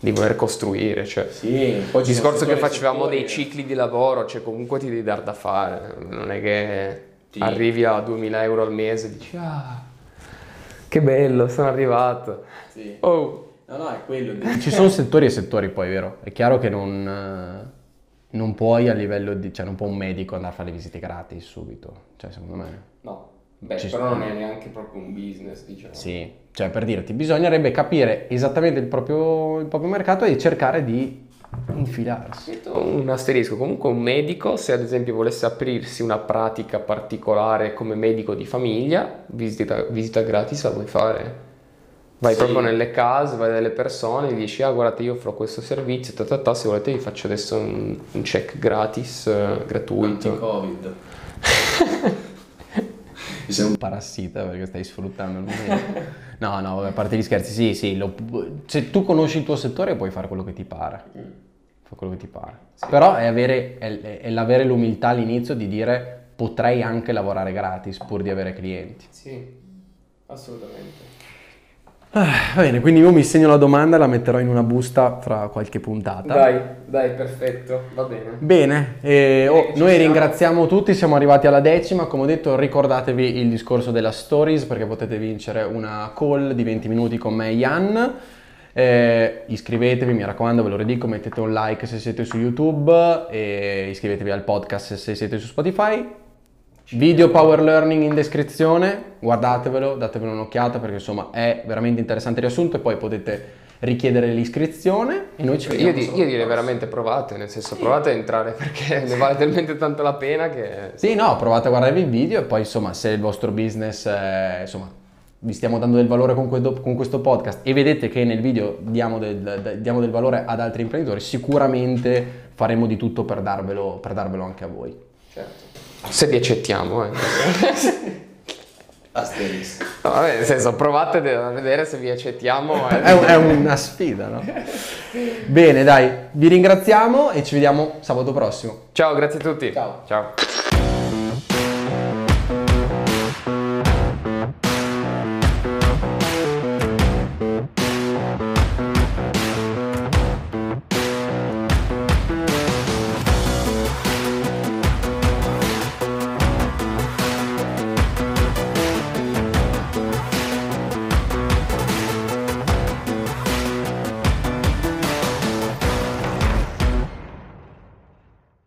devi voler costruire, cioè... Sì, poi Il discorso che facevamo dei cicli di lavoro, cioè comunque ti devi dar da fare, non è che Sì. arrivi a 2000 euro al mese e dici ah, che bello, sono arrivato. Sì. Oh, No, no, è quello. Ci sono settori e settori poi, vero? È chiaro che non, non puoi a livello di... cioè non può un medico andare a fare le visite gratis subito, cioè secondo me... Beh, Ci- però non è neanche proprio un business, diciamo. Sì, cioè per dirti, bisognerebbe capire esattamente il proprio, il proprio mercato e cercare di infilarsi. Metto Un asterisco, comunque un medico, se ad esempio volesse aprirsi una pratica particolare come medico di famiglia, visita, visita gratis la puoi fare. Vai Sì. proprio nelle case, vai dalle persone, gli dici, ah guardate io offro questo servizio, ta, ta, ta, se volete vi faccio adesso un, un check gratis, eh, gratuito. Anti-Covid. Sei un parassita perché stai sfruttando il momento. No, no, a parte gli scherzi, sì, sì, lo- se tu conosci il tuo settore puoi fare quello che ti pare. Fa quello che ti pare. Però è, avere, è, è l'avere l'umiltà all'inizio di dire potrei anche lavorare gratis pur di avere clienti. Sì, assolutamente. Ah, va bene, quindi io mi segno la domanda e la metterò in una busta fra qualche puntata. Dai, dai, perfetto, va bene. Bene, eh, oh, noi ringraziamo tutti, siamo arrivati alla decima, come ho detto ricordatevi il discorso della stories perché potete vincere una call di 20 minuti con me e Ian. Eh, iscrivetevi, mi raccomando, ve lo ridico, mettete un like se siete su YouTube e iscrivetevi al podcast se siete su Spotify. Video Power Learning in descrizione, guardatevelo, datevelo un'occhiata perché insomma è veramente interessante il riassunto e poi potete richiedere l'iscrizione e noi ci vediamo. Io, di- io direi veramente provate, nel senso provate a entrare perché ne vale talmente tanto la pena che... Sì, no, provate a guardarvi il video e poi insomma se il vostro business, eh, insomma, vi stiamo dando del valore con, que- con questo podcast e vedete che nel video diamo del, diamo del valore ad altri imprenditori, sicuramente faremo di tutto per darvelo, per darvelo anche a voi. Certo. Se vi accettiamo, eh. Asterisco. No, vabbè, nel senso, provate a vedere se vi accettiamo. eh. È, un- è una sfida, no? Bene, dai, vi ringraziamo e ci vediamo sabato prossimo. Ciao, grazie a tutti. Ciao. Ciao.